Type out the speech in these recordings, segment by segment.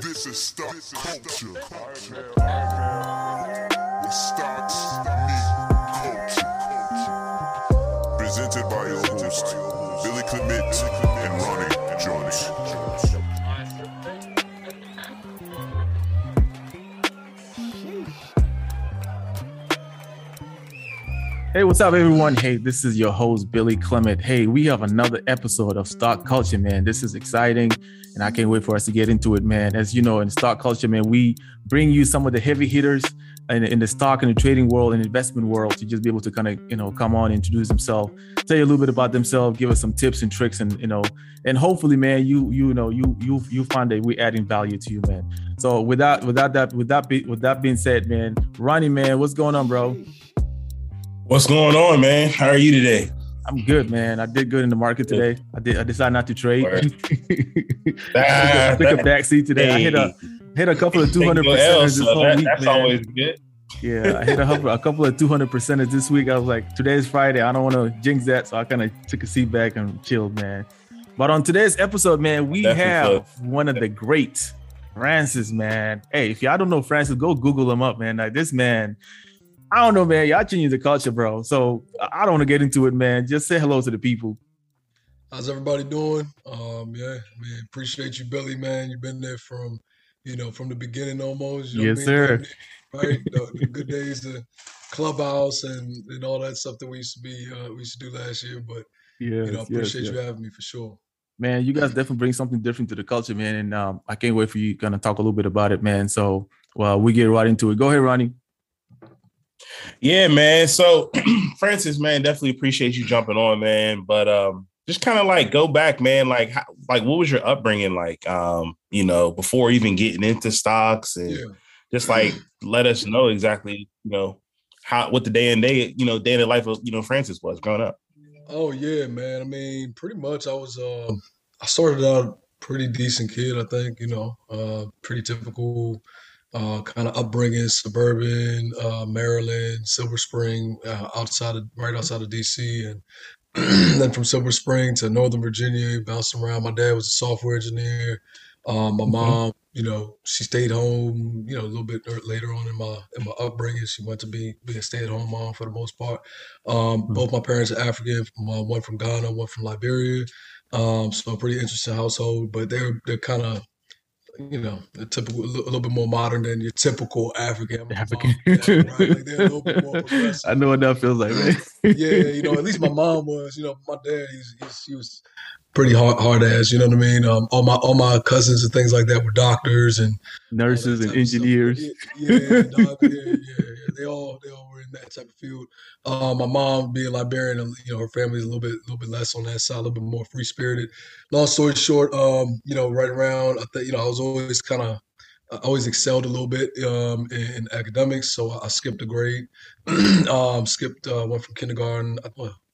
This is stock culture. With stocks meet culture. Presented by your host, Billy Clement Hey, what's up, everyone? Hey, this is your host, Billy Clement. Hey, we have another episode of Stock Culture, man. This is exciting, and I can't wait for us to get into it, man. As you know, in Stock Culture, man, we bring you some of the heavy hitters in, in the stock and the trading world and investment world to just be able to kind of, you know, come on, introduce themselves, tell you a little bit about themselves, give us some tips and tricks, and you know, and hopefully, man, you you know, you you you find that we're adding value to you, man. So without without that with that be, with that being said, man, Ronnie, man, what's going on, bro? What's going on, man? How are you today? I'm good, man. I did good in the market today. I did. I decided not to trade. I took a back seat today. I hit a hit a couple of 200 percent this whole that- week, That's man. always good. Yeah, I hit a, couple- a couple of 200 percenters this week. I was like, today's Friday. I don't want to jinx that, so I kind of took a seat back and chilled, man. But on today's episode, man, we Definitely have one of the greats, Francis, man. Hey, if y'all don't know Francis, go Google him up, man. Like this man, I don't know, man. Y'all changing the culture, bro. So I don't want to get into it, man. Just say hello to the people. How's everybody doing? Um, yeah, man, appreciate you, Billy, man. You've been there from, you know, from the beginning almost. You know Yes, sir. Damn Right, the, the good days, the clubhouse, and and all that stuff that we used to be, uh, we used to do last year. But yeah, you know, I yes, appreciate yes. you having me for sure. man you guys definitely bring something different to the culture man and um, i can't wait for you gonna talk a little bit about it man so well we get right into it go ahead ronnie Yeah, man. So, Francis, man, definitely appreciate you jumping on, man. But um, just kind of like go back, man. Like, how, like what was your upbringing like? Um, you know, before even getting into stocks, and Yeah. just like let us know exactly, you know, how what the day and day, you know, day in the life of you know Francis was growing up. Oh yeah, man. I mean, pretty much I was um I started out pretty decent kid, I think, you know, uh pretty typical uh kind of upbringing, suburban, uh Maryland, Silver Spring, uh, outside of right outside of DC and then from Silver Spring to Northern Virginia, bouncing around. My dad was a software engineer. Um, my mom, you know, she stayed home, you know, a little bit later on in my in my upbringing. She went to be be a stay-at-home mom for the most part. Um, Mhm. both my parents are African, uh, one from Ghana, one from Liberia. Um, so a pretty interesting household, but they're they're kind of, you know, the typical, a little, a little bit more modern than your typical African. African yeah, right? Like they're a little bit more progressive. i know what that feels like man yeah, you know, at least my mom was. You know, my dad, he's, he's he was pretty hard hard ass. You know what I mean? Um, all my all my cousins and things like that were doctors and nurses and type of stuff. engineers Yeah, yeah, doc- yeah, yeah. They all they all were in that type of field. Uh, my mom being Liberian, and, you know, her family's a little bit a little bit less on that side, a little bit more free spirited. Long story short, um, you know, right around, I think you know, I was always kind of. I always excelled a little bit um, in, in academics, so I skipped a grade. um, skipped, uh, went from kindergarten,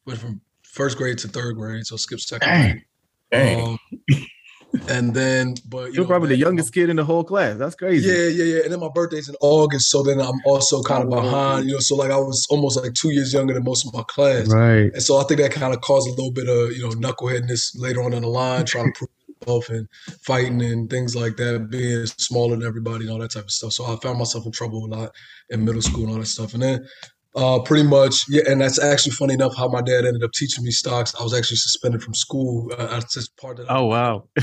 went from first grade to third grade, so skipped second grade. Dang, dang. Um, and then, but you you're know, probably the then- youngest kid in the whole class that's crazy yeah, yeah, yeah. And then my birthday's in August, so then I'm also kind of Oh. behind, you know. So like I was almost like two years younger than most of my class, right and so I think that kind of caused a little bit of you know knuckleheadness later on in the line, trying to prove myself and fighting and things like that, being smaller than everybody and all that type of stuff. So I found myself in trouble a lot in middle school and all that stuff, and then. Uh, pretty much, yeah, and that's actually funny enough how my dad ended up teaching me stocks. I was actually suspended from school. Uh, that's just part that I oh wow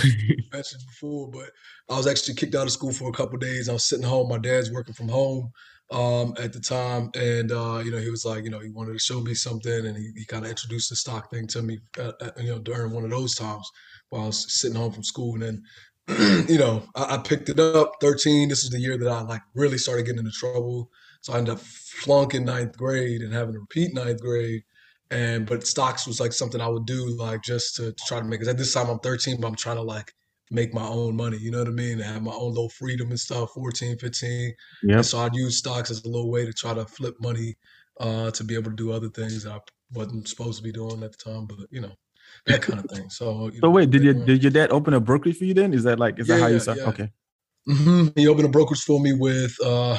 mentioned before, but I was actually kicked out of school for a couple of days. I was sitting home. My dad's working from home um, at the time, and uh, you know he was like, you know, he wanted to show me something, and he, he kind of introduced the stock thing to me, uh, uh, you know, during one of those times while I was sitting home from school, and then. you know, I, I picked it up 13. This is the year that I like really started getting into trouble. So I ended up flunking ninth grade and having to repeat ninth grade. And but stocks was like something I would do like just to, to try to make it. At this time I'm 13, but I'm trying to like make my own money. You know what I mean? And have my own little freedom and stuff. 14, 15. yep And so I'd use stocks as a little way to try to flip money uh, to be able to do other things that I wasn't supposed to be doing at the time. But you know, that kind of thing. So you so know, wait did you did your dad open a brokerage for you then is that like is that Yeah, how you yeah, start yeah. okay hmm He opened a brokerage for me with, uh,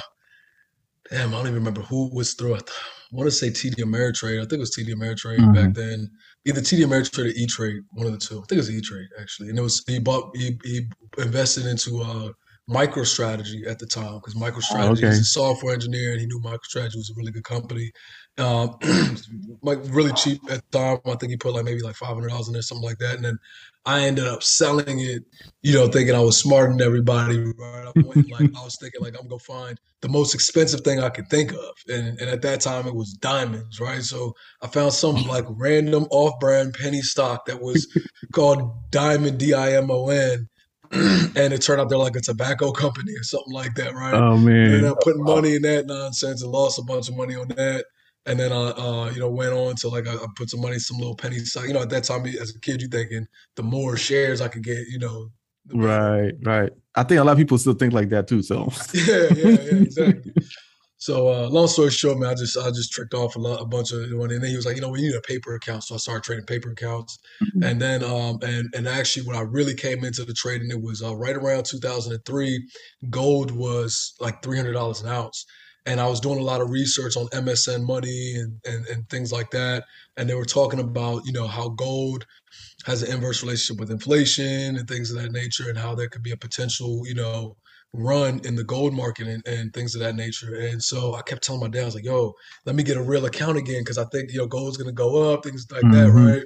damn, I don't even remember who was through it. I want to say TD Ameritrade. I think it was TD Ameritrade Mhm. back then. Either TD Ameritrade or E Trade, one of the two. I think it was E Trade actually. And it was he bought he, he invested into uh, MicroStrategy at the time because MicroStrategy Oh, okay. is a software engineer and he knew MicroStrategy was a really good company. Um, like really cheap at the time. I think he put like maybe like five hundred dollars in there, something like that. And then I ended up selling it, you know, thinking I was smarter than everybody. Right? I went, like I was thinking like I'm gonna find the most expensive thing I could think of, and and at that time it was diamonds, right? So I found some like random off-brand penny stock that was called Diamond D I M O N, and it turned out they're like a tobacco company or something like that, right? Oh man! And. I put money in that nonsense and lost a bunch of money on that. And then I, uh, you know, went on to like I, I put some money, some little penny stock. You know, at that time as a kid, you thinking the more shares I could get, you know. Right, right. I think a lot of people still think like that too. So Yeah, yeah, yeah, exactly. So, uh, long story short, man, I just I just tricked off a, lot, a bunch of money, and then he was like, you know, we need a paper account, so I started trading paper accounts, and then um and and actually when I really came into the trading, it was uh, right around 2003. Gold was like three hundred dollars an ounce, and I was doing a lot of research on MSN Money and, and and things like that, and they were talking about you know how gold has an inverse relationship with inflation and things of that nature, and how there could be a potential you know run in the gold market and, and things of that nature. And so I kept telling my dad, I was like, yo, let me get a real account again because I think, you know, gold's going to go up, things like that, Mhm. right?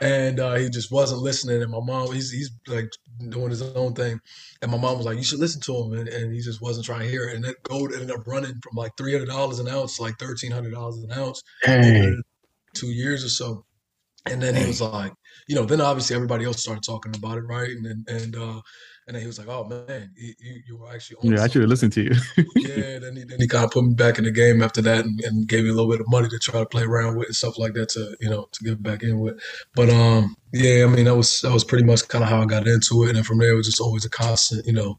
And uh, he just wasn't listening. And my mom, he's, he's like doing his own thing. And my mom was like, you should listen to him. And, and he just wasn't trying to hear it. And that gold ended up running from like $300 an ounce, to like $1,300 an ounce two years or so. And then he was like, you know, then obviously everybody else started talking about it, right? And then, and, uh, and then he was like, "Oh man, you, you, you were actually on yeah, I should have listened to you. yeah, then he then he kind of put me back in the game after that, and, and gave me a little bit of money to try to play around with and stuff like that to you know to get back in with. But um, yeah, I mean that was that was pretty much kind of how I got into it, and from there it was just always a constant you know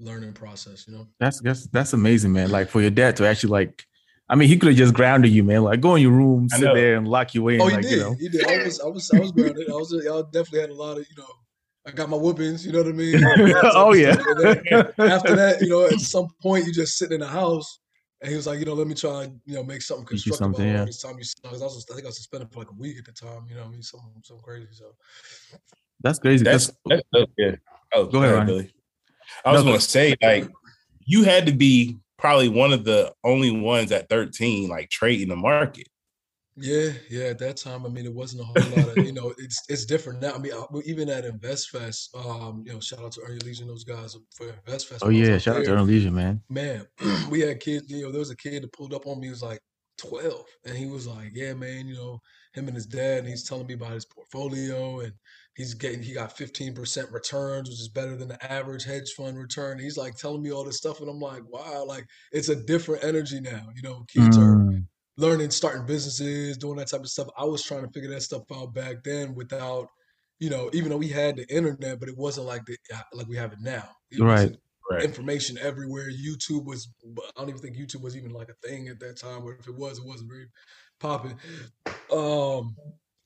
learning process. You know. That's that's that's amazing, man. Like for your dad to actually like, I mean, he could have just grounded you, man. Like go in your room, sit there, and lock you in. Oh, he like did. you know, He did. I was I was I was grounded. I was I definitely had a lot of you know. I got my whoopings, you know what I mean? oh yeah. After that, you know, at some point you just sitting in the house, and he was like, you know, let me try and you know make something Make constructive something, yeah. all this time you. Because I was, I think I was suspended for like a week at the time. You know, what I mean, something, something crazy. So That's crazy. That's That's, that's so good. Oh, Go ahead, Ryan. Billy. I was No, gonna say, like, you had to be probably one of the only ones at 13, like trading the market. Yeah, yeah. At that time, I mean, it wasn't a whole lot of you know. It's it's different now. I mean, I- even at InvestFest, um, you know, shout out to Earn Your Leisure, those guys for InvestFest. oh when I was yeah, out shout out to there. Earn Leisure, man. man, we had kids, you know, there was a kid that pulled up on me, he was like 12. And he was like, Yeah, man, you know, him and his dad, and he's telling me about his portfolio and he's getting he got 15% returns, which is better than the average hedge fund return. He's like telling me all this stuff, and I'm like, wow, like it's a different energy now. You know, kids are Mm, learning, starting businesses, doing that type of stuff. I was trying to figure that stuff out back then without, you know, even though we had the internet, but it wasn't like the like we have it now. It Right. Right. information everywhere. YouTube was, I don't even think YouTube was even like a thing at that time, or if it was, it wasn't very popping. Um,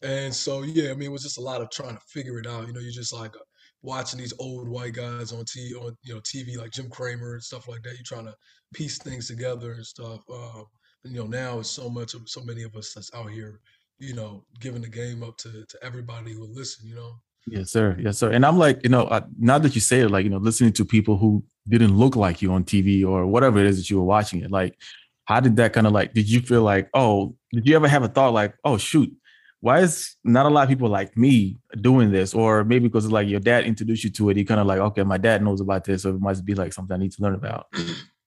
and so yeah, I mean, it was just a lot of trying to figure it out. You know, you're just like watching these old white guys on T on you know TV like Jim Cramer and stuff like that. You're trying to piece things together and stuff. Um, you know, now it's so much of so many of us that's out here, you know, giving the game up to to everybody who listen. You know. yes, sir. Yes, sir. And I'm like, you know, uh, now that you say it, like, you know, listening to people who didn't look like you on TV or whatever it is that you were watching it, like, how did that kind of like? Did you feel like, oh, did you ever have a thought like, oh, shoot, why is not a lot of people like me doing this? Or maybe because like your dad introduced you to it, he kind of like, okay, my dad knows about this, so it must be like something I need to learn about.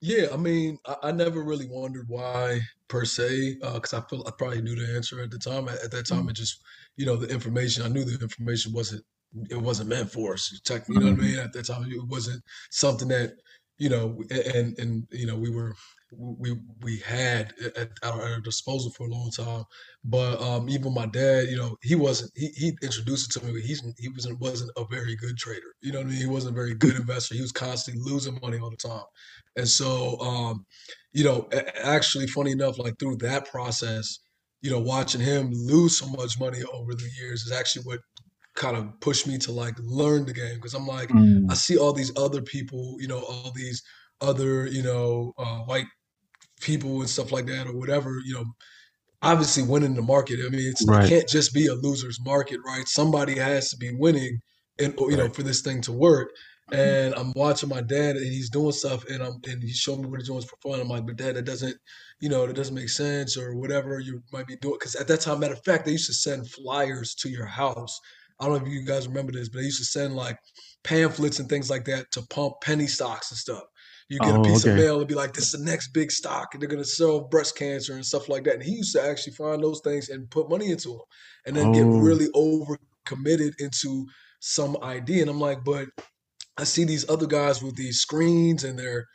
Yeah, I mean, I, I never really wondered why per se, uh, because I feel I probably knew the answer at the time. At, at that time, mm-hmm. it just, you know, the information. I knew the information wasn't it wasn't meant for us. Tech, you know what I mm-hmm. mean? At that time, it wasn't something that, you know, and and you know, we were we we had at, at our disposal for a long time. But um, even my dad, you know, he wasn't. He, he introduced it to me. But he's he wasn't wasn't a very good trader. You know what I mean? He wasn't a very good investor. He was constantly losing money all the time. And so, um, you know, actually, funny enough, like through that process, you know, watching him lose so much money over the years is actually what kind of pushed me to like learn the game because I'm like, Mm, I see all these other people, you know, all these other, you know, uh, white people and stuff like that or whatever, you know, obviously winning the market. I mean, it's, Right. it can't just be a loser's market, right? Somebody has to be winning and, you know, for this thing to work. Mm-hmm. And I'm watching my dad, and he's doing stuff, and I'm and he's showing me what he's doing for fun. I'm like, but dad, that doesn't, you know, that doesn't make sense, or whatever you might be doing. Because at that time, matter of fact, they used to send flyers to your house. I don't know if you guys remember this, but they used to send like pamphlets and things like that to pump penny stocks and stuff. You get Oh, a piece okay. of mail and be like, "This is the next big stock, and they're gonna sell breast cancer and stuff like that." And he used to actually find those things and put money into them, and then get Oh. really over committed into some idea. And I'm like, but I see these other guys with these screens and they're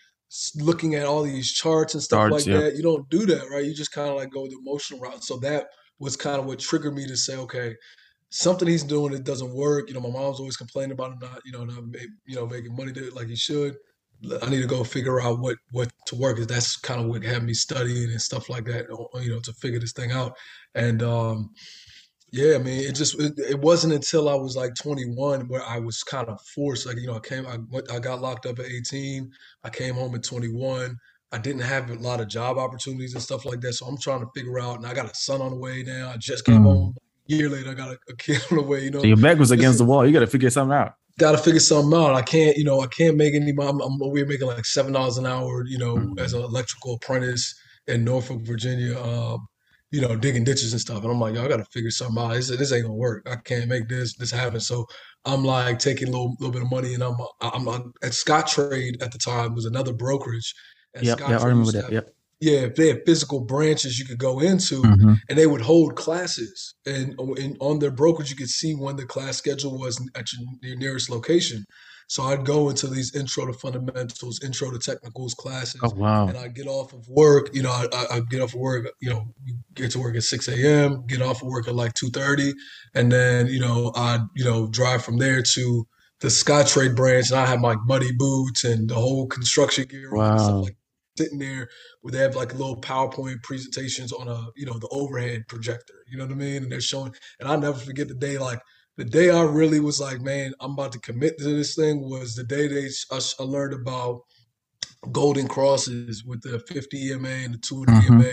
looking at all these charts and stuff Charts, like yeah. that. You don't do that, right? You just kind of like go the emotional route. So that was kind of what triggered me to say, okay, something he's doing that doesn't work. You know, my mom's always complaining about him not, you know, not you know, making money like he should. I need to go figure out what what to work. 'cause That's kind of what had me studying and stuff like that. You know, to figure this thing out. And um, yeah, I mean, it just it, it wasn't until I was like 21 where I was kind of forced. Like, you know, I came, I went, I got locked up at 18. I came home at 21. I didn't have a lot of job opportunities and stuff like that. So I'm trying to figure out. And I got a son on the way now. I just came Mm. home. A year later, I got a, a kid on the way. You know, So your back was against the wall. You got to figure something out. Got to figure something out. I can't, you know, I can't make any. I'm, I'm we're making like seven dollars an hour, you know, Mm. as an electrical apprentice in Norfolk, Virginia. Um, you know, digging ditches and stuff. And I'm like, yo, I got to figure something out. This, this ain't gonna work. I can't make this this happen. So I'm like taking a little little bit of money, and I'm I'm, I'm at Scottrade at the time was another brokerage. Yep, yeah, I remember that. Yep. Yeah, if they had physical branches you could go into, Mhm. and they would hold classes and, and on their brokerage you could see when the class schedule was at your, your nearest location so i'd go into these intro to fundamentals intro to technicals classes Oh wow. and i'd get off of work you know I, I, i'd get off of work you know get to work at 6 a.m get off of work at like 2.30 and then you know i'd you know drive from there to the Scottrade branch and i had my muddy boots and the whole construction gear on and Wow. stuff like sitting there where they have like little PowerPoint presentations on a you know the overhead projector. You know what I mean? And they're showing, and I'll never forget the day like the day I really was like, man, I'm about to commit to this thing was the day they I, I learned about golden crosses with the 50 EMA and the 200 Mhm. EMA.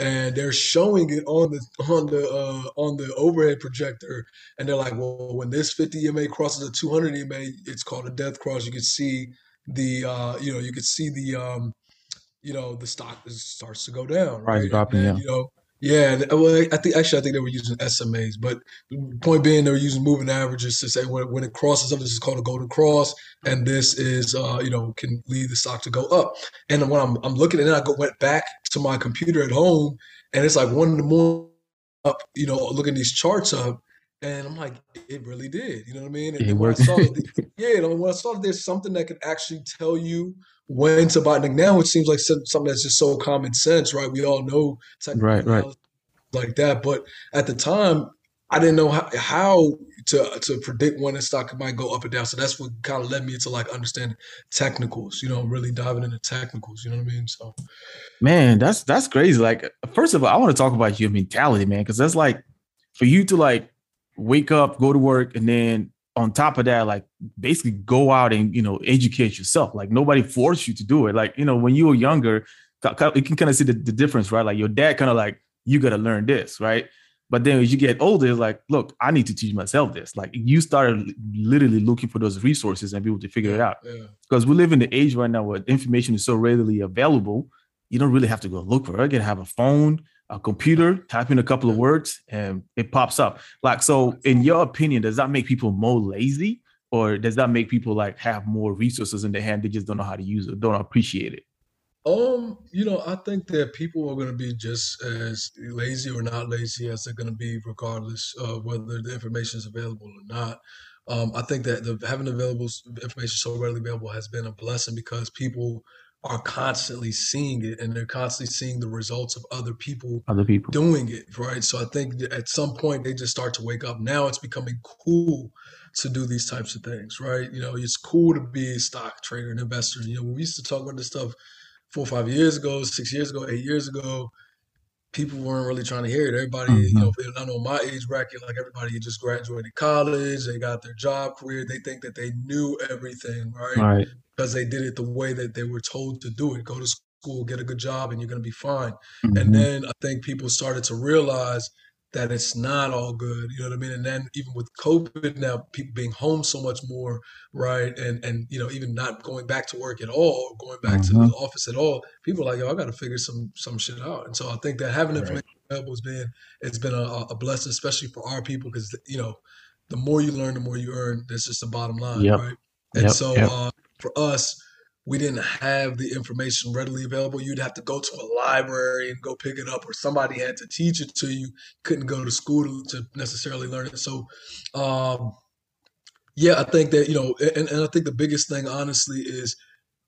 And they're showing it on the on the uh, on the overhead projector, and they're like, "Well, when this 50 EMA crosses a 200 EMA, it's called a death cross. You can see the uh, you know you can see the um, you know the stock is, starts to go down, Price right? dropping, then, yeah. You know, yeah. Well, I think actually I think they were using SMAs, but the point being they were using moving averages to say when, when it crosses up, this is called a golden cross, and this is uh, you know can lead the stock to go up. And when I'm I'm looking at it, I go went back to my computer at home, and it's like one in the morning, up, you know, looking these charts up. And I'm like, it really did. You know what I mean? And It then when I worked. saw yeah, and when I saw that there's something that could actually tell you when to buy. Like now, it seems like something that's just so common sense, right? We all know Right, right. like that, but at the time, I didn't know how, how to to predict when a stock might go up and down. So that's what kind of led me to like understanding technicals. You know, really diving into technicals. You know what I mean? So Man, that's that's crazy. Like, first of all, I want to talk about your mentality, man, because that's like for you to like wake up, go to work, and then on top of that, like basically go out and you know educate yourself. Like nobody forced you to do it. Like you know when you were younger, you can kind of see the, the difference, right? Like your dad kind of like you got to learn this, right? But then as you get older, it's like, look, I need to teach myself this. Like you started literally looking for those resources and be able to figure it out yeah, because we live in the age right now where information is so readily available. You don't really have to go look for it. You can have a phone, a computer, type in a couple of words, and it pops up. Like, so in your opinion, does that make people more lazy, or does that make people like have more resources in their hand? They just don't know how to use it, don't appreciate it. Um, you know, I think that people are going to be just as lazy or not lazy as they're going to be, regardless of whether the information is available or not. Um, I think that the, having available information so readily available has been a blessing because people are constantly seeing it and they're constantly seeing the results of other people Other people. doing it, right? So I think at some point they just start to wake up. Now it's becoming cool to do these types of things, right? You know, it's cool to be a stock trader and investor. You know, we used to talk about this stuff four or five years ago, six years ago, eight years ago, people weren't really trying to hear it. Everybody, you mm-hmm. know, I know my age bracket, like everybody just graduated college, they got their job career, they think that they knew everything, right? Right. Because they did it the way that they were told to do it. Go to school, get a good job, and you're gonna be fine. Mhm. And then I think people started to realize that it's not all good. You know what I mean? And then even with COVID now, people being home so much more, right? And and you know, even not going back to work at all, or going back Mhm. to the office at all, people are like, yo, I got to figure some some shit out. And so I think that having Right. information available has been it's been a, a blessing, especially for our people, because you know, the more you learn, the more you earn. That's just the bottom line, Yep. right? And Yep, so yep. uh, for us, we didn't have the information readily available. You'd have to go to a library and go pick it up, or somebody had to teach it to you. Couldn't go to school to, to necessarily learn it. So, um, yeah, I think that you know, and, and I think the biggest thing, honestly, is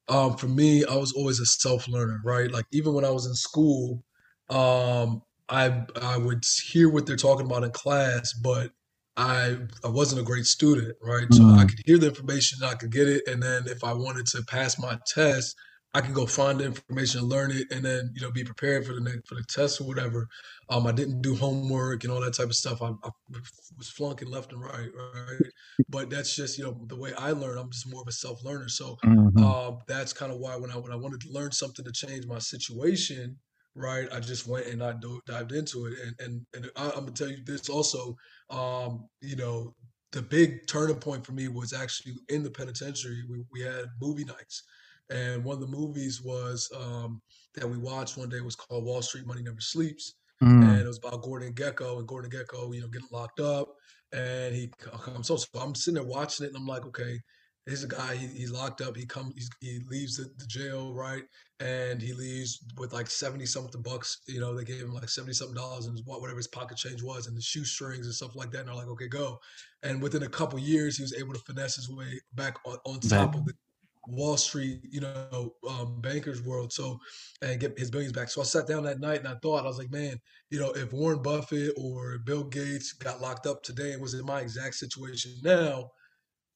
um, for me, I was always a self learner, right? Like even when I was in school, um, I I would hear what they're talking about in class, but I I wasn't a great student, right? So I Mm. could hear the information, I could get it, and then if I wanted to pass my test, I could go find the information, learn it, and then you know be prepared for the next for the test or whatever. Um, I didn't do homework and all that type of stuff. I, I was flunking left and right, right? But that's just you know the way I learn. I'm just more of a self learner, so Mhm. um, that's kind of why when I when I wanted to learn something to change my situation, right, I just went and I do, dived into it. And and and I, I'm gonna tell you this also, um, you know, the big turning point for me was actually in the penitentiary. We we had movie nights, and one of the movies was um, that we watched one day was called Wall Street Money Never Sleeps and Mm. it was about Gordon Gekko and Gordon Gekko, you know, getting locked up, and he c- comes home. So I'm sitting there watching it, and I'm like, okay, here's a guy. He, he's locked up. He comes. He's, he leaves the, the jail, right? And he leaves with like seventy something bucks. You know, they gave him like seventy something dollars and whatever his pocket change was, and the shoestrings and stuff like that. And they're like, okay, go. And within a couple years, he was able to finesse his way back on, on top of the Wall Street, you know, um, bankers world. So and get his billions back. So I sat down that night and I thought, I was like, man, you know, if Warren Buffett or Bill Gates got locked up today and was in my exact situation now,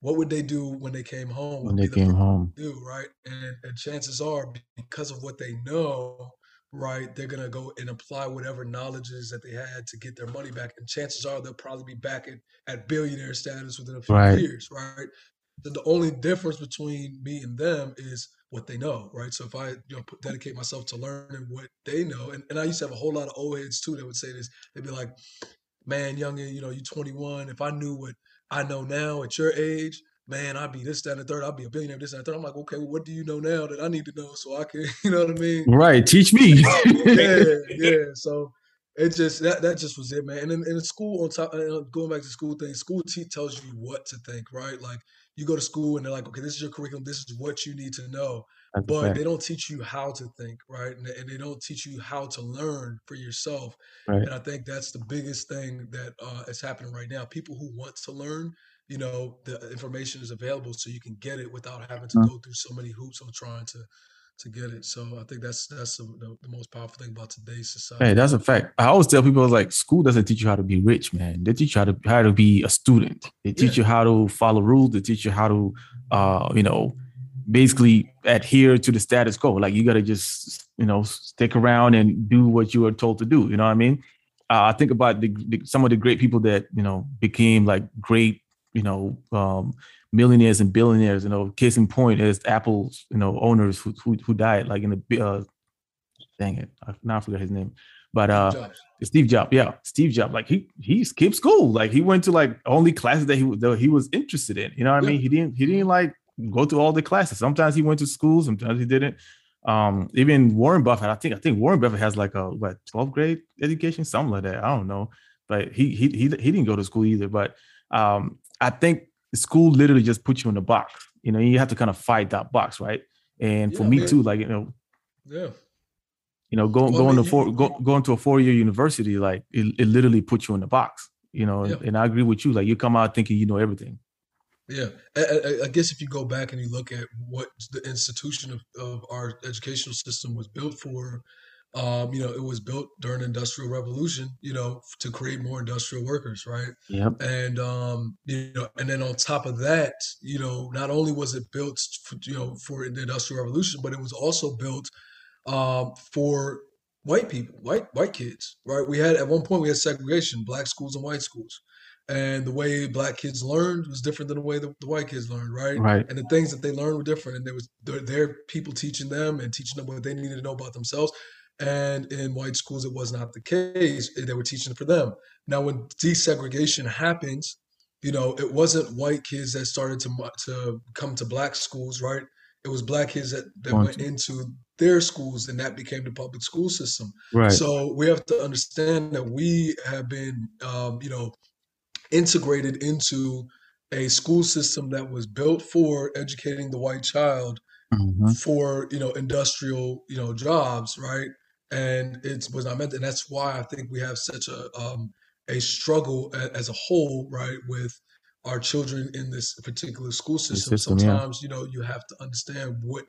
what would they do when they came home? When they the came home. do, right? And and chances are because of what they know, right, they're gonna go and apply whatever knowledges that they had to get their money back. And chances are they'll probably be back at, at billionaire status within a few Right. years, right? The, the only difference between me and them is what they know, right? So if I you know put, dedicate myself to learning what they know, and, and I used to have a whole lot of old heads too that would say this. They'd be like, "Man, youngin, you know, you're 21. If I knew what I know now at your age, man, I'd be this, that, and the third. I'd be a billionaire, this, and the third. I'm like, okay, well, what do you know now that I need to know so I can, you know what I mean? Right. Teach me. yeah, yeah. So it just that that just was it, man. And in, in school, on top, uh, going back to school thing, school te- tells you what to think, right? Like you go to school and they're like, okay, this is your curriculum, this is what you need to know, That's but they don't teach you how to think, right? And, and they don't teach you how to learn for yourself. Right. And I think that's the biggest thing that uh, is happening right now. People who want to learn, you know, the information is available so you can get it without having to Mhm. go through so many hoops of trying to to get it. So I think that's that's the, the, the most powerful thing about today's society. Hey, that's a fact. I always tell people like school doesn't teach you how to be rich, man. They teach you how to how to be a student. They teach Yeah. you how to follow rules. They teach you how to, uh, you know, basically adhere to the status quo. Like you got to just you know stick around and do what you were told to do. You know what I mean? Uh, I think about the, the, some of the great people that you know became like great, you know, um, millionaires and billionaires. You know, case in point is Apple's you know owners who who, who died like in the uh, dang it, I now I forgot his name, but uh. Jobs. Steve Jobs, yeah, Steve Jobs. Like he he skipped school. Like he went to like only classes that he was that he was interested in. You know what I mean? He didn't he didn't like go to all the classes. Sometimes he went to school, sometimes he didn't. Um, even Warren Buffett, I think I think Warren Buffett has like a what 12th grade education, something like that. I don't know, but he he he, he didn't go to school either. But um, I think school literally just puts you in a box. You know, you have to kind of fight that box, right? And for Yeah, me man. too, like you know, Yeah. you know, going Well, going to four go, going to a four year university, like it, it literally puts you in a box. You know, and, and I agree with you. Like you come out thinking you know everything. Yeah, I, I, guess if you go back and you look at what the institution of, of our educational system was built for, um, you know, it was built during the Industrial Revolution, you know, to create more industrial workers, right? Yep. And um, you know, and then on top of that, you know, not only was it built, for, you know, for the Industrial Revolution, but it was also built um, for white people, white white kids, right? We had at one point we had segregation, black schools and white schools, and the way black kids learned was different than the way the, the white kids learned, right? Right. And the things that they learned were different, and there was their, their people teaching them and teaching them what they needed to know about themselves. And in white schools, it was not the case. They were teaching for them. Now, when desegregation happens, you know, it wasn't white kids that started to to come to black schools, right? It was black kids that, that went into their schools, and that became the public school system. Right. So we have to understand that we have been, um, you know, integrated into a school system that was built for educating the white child Mhm. for you know industrial you know jobs, right? And it was not meant, and that's why I think we have such a um, a struggle a, as a whole, right, with our children in this particular school system. system, yeah. Sometimes you know you have to understand what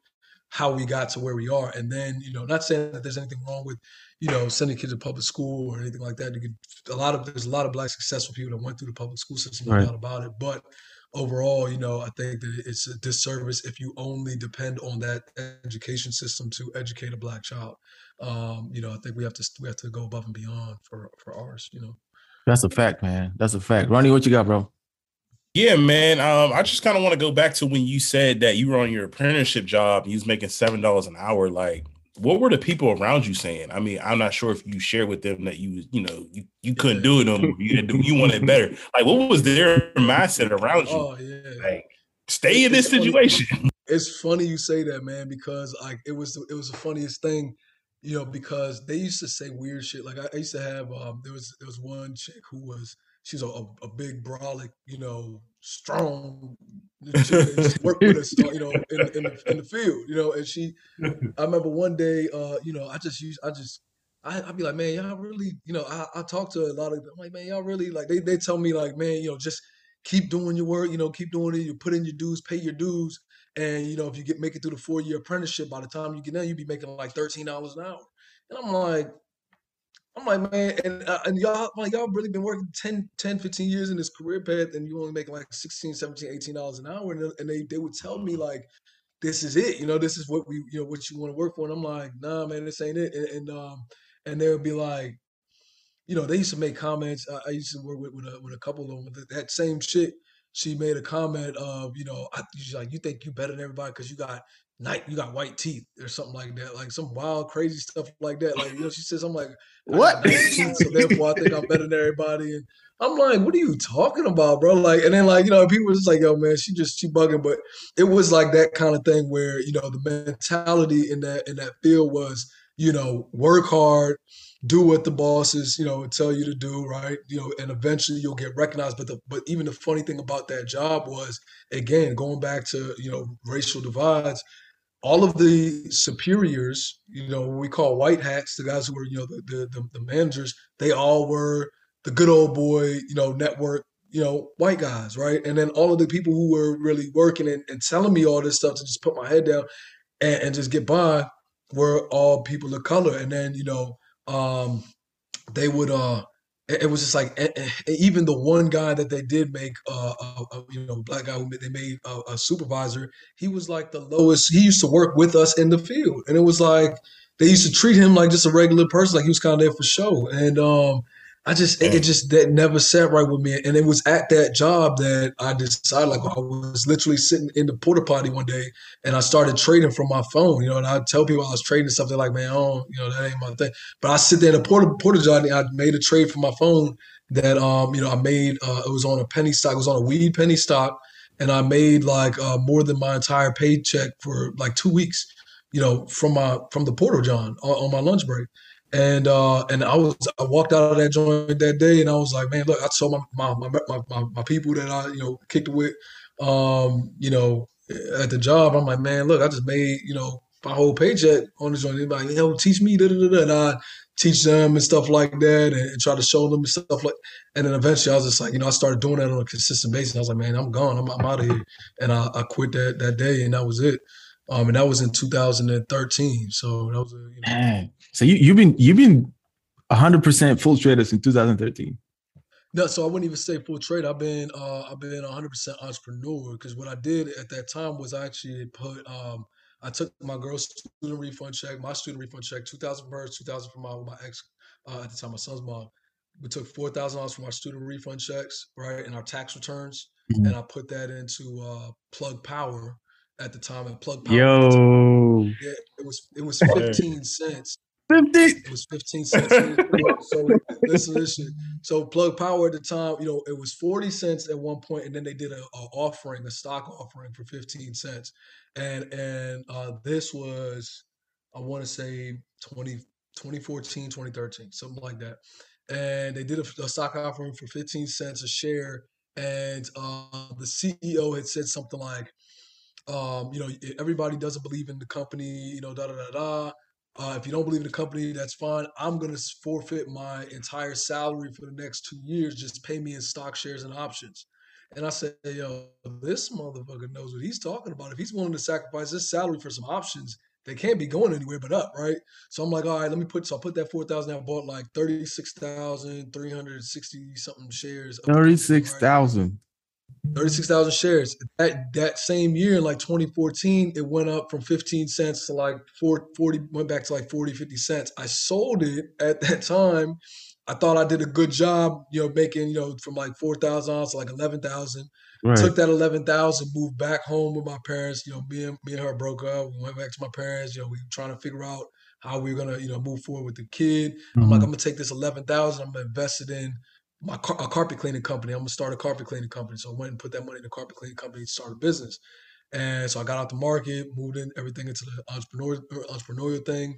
how we got to where we are, and then you know not saying that there's anything wrong with you know sending kids to public school or anything like that. You could a lot of there's a lot of black successful people that went through the public school system, no Right. doubt about it, but overall, you know, I think that it's a disservice if you only depend on that education system to educate a black child. Um, you know, I think we have to we have to go above and beyond for for ours. You know. That's a fact, man. That's a fact. Ronnie, what you got, bro? Yeah, man. Um, I just kind of want to go back to when you said that you were on your apprenticeship job and you was making seven dollars an hour. Like, what were the people around you saying? I mean, I'm not sure if you shared with them that you, you know, you, you couldn't do it no more. You didn't do, you wanted better. Like, what was their mindset around you? Oh yeah. Like, stay in this situation. it's funny you say that, man, because like it was it was the funniest thing, you know, because they used to say weird shit. Like I, I used to have um there was there was one chick who was she's a, a, a big brolic, you know, strong chick that used to work with us, you know, in, the- in the in the field, you know, and she I remember one day, uh, you know, I just use, I just, I, I'd be like, man, y'all really, you know, I, I talk to a lot of, I'm like, man, y'all really, like, they, they tell me, like, man, you know, just keep doing your work, you know, keep doing it, you put in your dues, pay your dues. And, you know, if you get, make it through the four year apprenticeship, by the time you get there, you'd be making like $13 an hour. And I'm like, I'm like, man, and, uh, and y'all, like, y'all really been working 10, 10, 15 years in this career path and you only making like 16, 17, 18 dollars an hour. And, and they, they would tell me like, this is it. You know, this is what we, you know, what you want to work for. And I'm like, nah, man, this ain't it. And, and um, and they would be like, you know, they used to make comments. I, I used to work with with a, with a couple of them. That same shit she made a comment of, you know, I, she's like, you think you better than everybody because you got night, you got white teeth or something like that, like some wild, crazy stuff like that. Like, you know, she says, I'm like, What? teeth, so therefore I think I'm better than everybody. And I'm like, what are you talking about, bro? Like, and then like, you know, people were just like, yo, man, she just she bugging. But it was like that kind of thing where, you know, the mentality in that in that field was, you know, work hard, do what the bosses, you know, tell you to do, right? You know, and eventually you'll get recognized. But the but even the funny thing about that job was, again, going back to, you know, racial divides, all of the superiors, you know, we call white hats, the guys who were, you know, the the, the, the managers, they all were the good old boy, you know, network, you know, white guys, right? And then all of the people who were really working and, and telling me all this stuff to just put my head down and, and just get by were all people of color. And then, you know, um, they would uh it, was just like e- e- even the one guy that they did make uh, uh, uh you know black guy who they made a, a supervisor he was like the lowest he used to work with us in the field. And it was like they used to treat him like just a regular person like he was kind of there for show. And um I just it, it just that never sat right with me and it was at that job that I decided like I was literally sitting in the porta potty one day and I started trading from my phone, you know, and I tell people I was trading something like, man, oh, you know, that ain't my thing. But I sit there in a porta porta john and I made a trade from my phone that um, you know, I made uh it was on a penny stock, it was on a weed penny stock, and I made like uh more than my entire paycheck for like two weeks, you know, from my from the porta john on, on my lunch break. And uh and I was I walked out of that joint that day and I was like, man, look, I told my my my, my, my people that I, you know, kicked it with um, you know, at the job, I'm like, man, look, I just made, you know, my whole paycheck on this joint. Anybody, you know, teach me, da, da, da. and I teach them and stuff like that and, and try to show them and stuff like and then eventually I was just like, you know, I started doing that on a consistent basis. I was like, man, I'm gone. I'm, I'm out of here. And I, I quit that that day and that was it. Um, and that was in 2013. So that was, a, you know, Man. So you you've been you've been 100 percent full trader since 2013. No, so I wouldn't even say full trade. I've been uh I've been 100 percent entrepreneur because what I did at that time was I actually put um I took my girl's student refund check, my student refund check, 2000 for hers, 2000 for my my ex uh, at the time, my son's mom. We took four thousand dollars from our student refund checks, right, and our tax returns, Mhm. and I put that into uh Plug Power at the time. And Plug Power, Yo, yeah, it was it was 15 cents. 50. It was 15 cents. so listen, listen. So Plug Power at the time, you know, it was 40 cents at one point, and then they did a, a offering, a stock offering for 15 cents. And and uh, this was, I want to say 20, 2014, 2013, something like that. And they did a, a stock offering for 15 cents a share. And uh, the CEO had said something like, um, you know, everybody doesn't believe in the company, you know, da da da da. Uh, if you don't believe in the company, that's fine. I'm going to forfeit my entire salary for the next two years. Just pay me in stock shares and options. And I said, yo, this motherfucker knows what he's talking about. If he's willing to sacrifice his salary for some options, they can't be going anywhere but up, right? So I'm like, all right, let me put. So I put that four thousand. I bought like thirty six thousand three hundred sixty something shares. Thirty six thousand. 36,000 shares. That that same year, in like 2014, it went up from 15 cents to like 40, went back to like 40, 50 cents. I sold it at that time. I thought I did a good job, you know, making, you know, from like 4,000 ounces to like 11,000. Right. Took that 11,000, moved back home with my parents. You know, me and, me and her broke up. We went back to my parents. You know, we were trying to figure out how we were going to, you know, move forward with the kid. Mm-hmm. I'm like, I'm going to take this 11,000, I'm going to invest it in my car, a carpet cleaning company. I'm gonna start a carpet cleaning company. So I went and put that money in the carpet cleaning company to start a business. And so I got out the market, moved in everything into the entrepreneur entrepreneurial thing.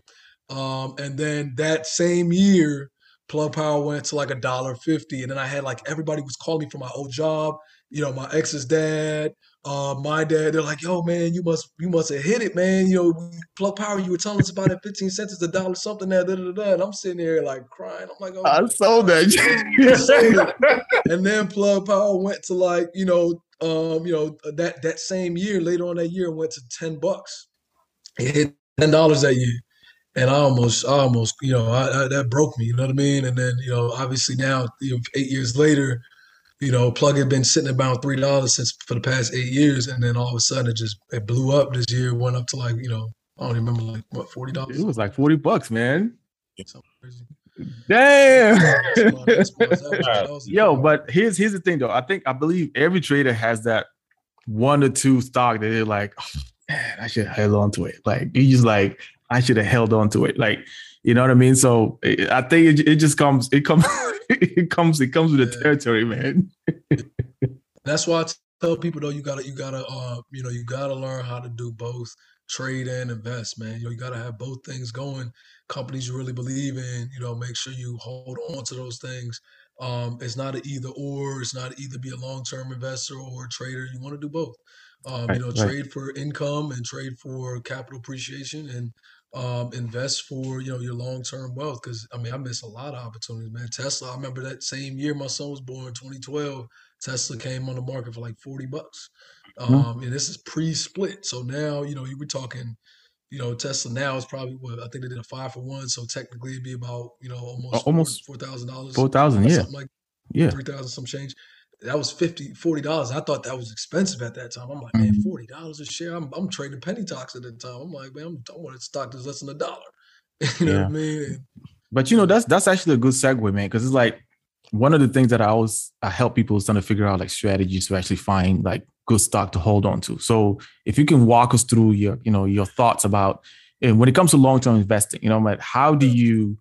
Um, and then that same year, Plug Power went to like a dollar fifty, and then I had like everybody was calling me from my old job. You know, my ex's dad, uh, my dad, they're like, "Yo, man, you must you must have hit it, man. You know, plug power. You were telling us about it. Fifteen cents is a dollar something there. Da, da, da, And I'm sitting here like crying. I'm like, oh, I sold that. and then plug power went to like you know, um, you know that that same year, later on that year, went to ten bucks. It hit ten dollars that year. And I almost, I almost, you know, I, I, that broke me. You know what I mean? And then, you know, obviously now, you know, eight years later, you know, plug had been sitting about three dollars since for the past eight years, and then all of a sudden it just it blew up this year, went up to like you know I don't remember like what forty dollars. It was like forty bucks, man. Damn. Yo, but here's here's the thing though. I think I believe every trader has that one or two stock that they're like, oh, man, I should held on to it. Like you just like I should have held on to it. Like you know what I mean? So I think it, it just comes it comes it comes it comes with the territory, man. That's why I tell people though you gotta you gotta uh you know you gotta learn how to do both trade and invest, man. You know you gotta have both things going. Companies you really believe in, you know, make sure you hold on to those things. Um, it's not an either or. It's not either be a long term investor or a trader. You want to do both. Um, right, you know, right. trade for income and trade for capital appreciation, and um, invest for you know your long term wealth. Because I mean, I miss a lot of opportunities, man. Tesla. I remember that same year my son was born, 2012. Tesla came on the market for like 40 bucks. Mm-hmm. Um, mm-hmm. and this is pre-split. So now you know you were talking. You know, Tesla now is probably what I think they did a five for one, so technically it'd be about you know almost almost four thousand dollars, four thousand, yeah, like yeah, three thousand some change that was 50 40 dollars. I thought that was expensive at that time. I'm like man mm-hmm. 40 dollars a share? I'm, I'm trading penny stocks at the time. I'm like man I'm, i want a stock that's less than a dollar. You know yeah. what i mean? But you know that's that's actually a good segue man because it's like one of the things that i always i help people is trying to figure out like strategies to actually find like good stock to hold on to. So if you can walk us through your you know your thoughts about and when it comes to long-term investing you know like how do you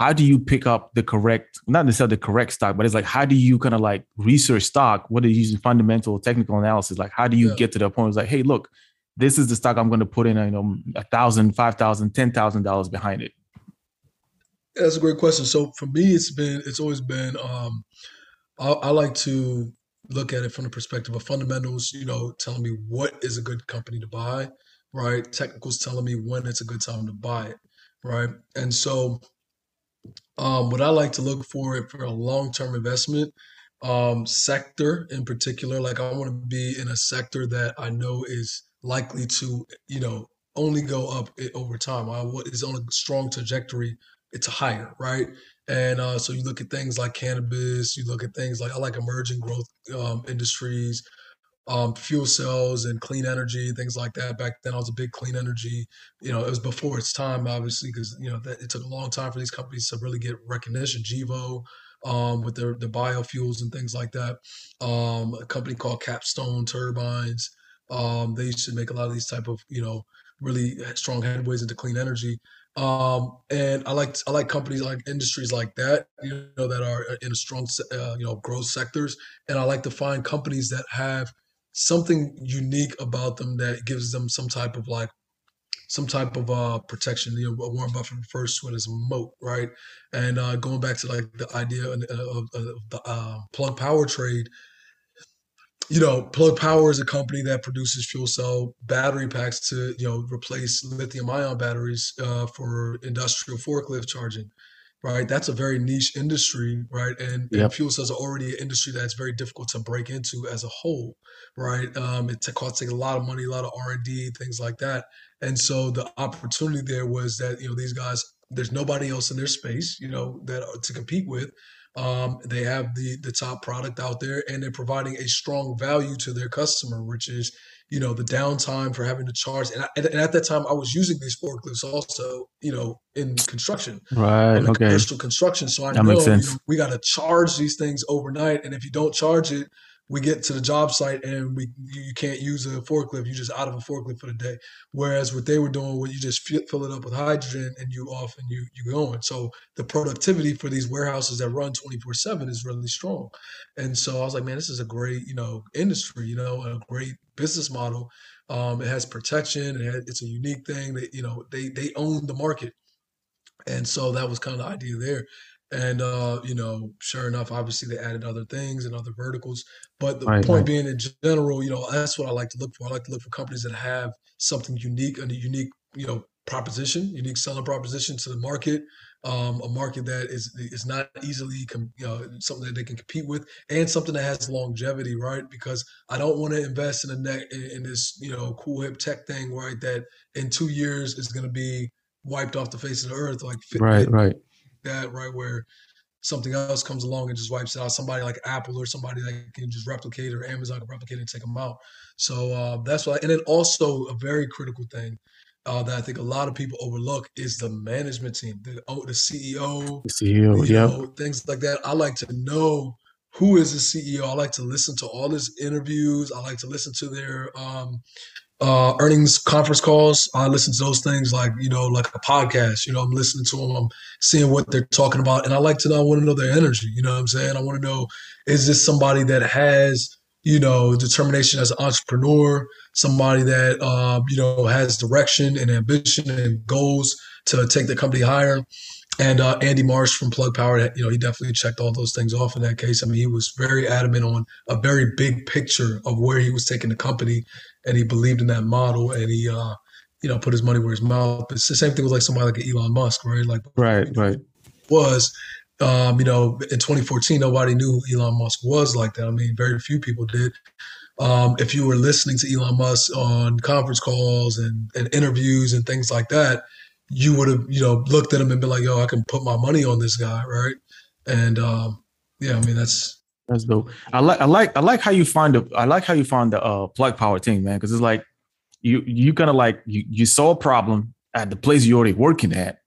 how do you pick up the correct, not necessarily the correct stock, but it's like, how do you kind of like research stock? What are you using fundamental technical analysis? Like, how do you yeah. get to the point? It's like, hey, look, this is the stock I'm going to put in, you know, a thousand, five thousand, ten thousand dollars behind it. That's a great question. So for me, it's been, it's always been, um, I, I like to look at it from the perspective of fundamentals, you know, telling me what is a good company to buy, right? Technicals telling me when it's a good time to buy it, right? And so um, what I like to look for for a long term investment um, sector in particular, like I want to be in a sector that I know is likely to, you know, only go up over time. I what is on a strong trajectory. It's higher, right? And uh, so you look at things like cannabis. You look at things like I like emerging growth um, industries um, fuel cells and clean energy, things like that. Back then, I was a big clean energy. You know, it was before its time, obviously, because you know that, it took a long time for these companies to really get recognition. Gevo, um, with their the biofuels and things like that. Um, a company called Capstone Turbines. Um, they used to make a lot of these type of you know really strong headways into clean energy. Um, and I like I like companies like industries like that, you know, that are in a strong, uh, you know, growth sectors. And I like to find companies that have something unique about them that gives them some type of like some type of uh, protection. You know, Warren Buffett refers to it as a moat, right? And uh, going back to like the idea of, of, of the uh, plug power trade, you know, Plug Power is a company that produces fuel cell battery packs to, you know, replace lithium ion batteries uh, for industrial forklift charging, right? That's a very niche industry, right? And, yep. and, fuel cells are already an industry that's very difficult to break into as a whole, right? Um, it costs a lot of money, a lot of R and D, things like that. And so the opportunity there was that you know these guys, there's nobody else in their space, you know, that to compete with. Um, they have the the top product out there, and they're providing a strong value to their customer, which is you know the downtime for having to charge. And, I, and at that time, I was using these forklifts also, you know, in construction, right? Okay. Commercial construction. So I that know, you know we got to charge these things overnight, and if you don't charge it, we get to the job site and we you can't use a forklift. You're just out of a forklift for the day. Whereas what they were doing, was you just fill it up with hydrogen and you off and you you going. So the productivity for these warehouses that run 24 seven is really strong. And so I was like, man, this is a great you know industry, you know, a great business model. Um, it has protection. It has, it's a unique thing that you know they they own the market. And so that was kind of the idea there. And uh, you know, sure enough, obviously they added other things and other verticals. But the right, point right. being, in general, you know, that's what I like to look for. I like to look for companies that have something unique and a unique, you know, proposition, unique selling proposition to the market. Um, a market that is is not easily, com- you know, something that they can compete with, and something that has longevity, right? Because I don't want to invest in a net in, in this, you know, cool hip tech thing, right? That in two years is going to be wiped off the face of the earth, like right, right that, right? Where something else comes along and just wipes it out. Somebody like Apple or somebody that can just replicate or Amazon can replicate and take them out. So uh, that's why. And then also a very critical thing uh, that I think a lot of people overlook is the management team, the oh, the CEO, the CEO, yeah, things like that. I like to know who is the CEO. I like to listen to all his interviews. I like to listen to their um, uh, earnings conference calls. I listen to those things like, you know, like a podcast. You know, I'm listening to them, I'm seeing what they're talking about. And I like to know, I want to know their energy. You know what I'm saying? I want to know, is this somebody that has, you know, determination as an entrepreneur, somebody that, uh, you know, has direction and ambition and goals to take the company higher? And uh, Andy Marsh from Plug Power, you know, he definitely checked all those things off in that case. I mean, he was very adamant on a very big picture of where he was taking the company and he believed in that model and he uh you know put his money where his mouth it's the same thing with like somebody like Elon Musk right? Like right right. was um you know in 2014 nobody knew who Elon Musk was like that. I mean very few people did. Um if you were listening to Elon Musk on conference calls and, and interviews and things like that you would have you know looked at him and been like yo I can put my money on this guy right? And um yeah I mean that's that's dope. I like I like I like how you find the I like how you find the uh plug power thing, man. Because it's like you you kind of like you you saw a problem at the place you're already working at,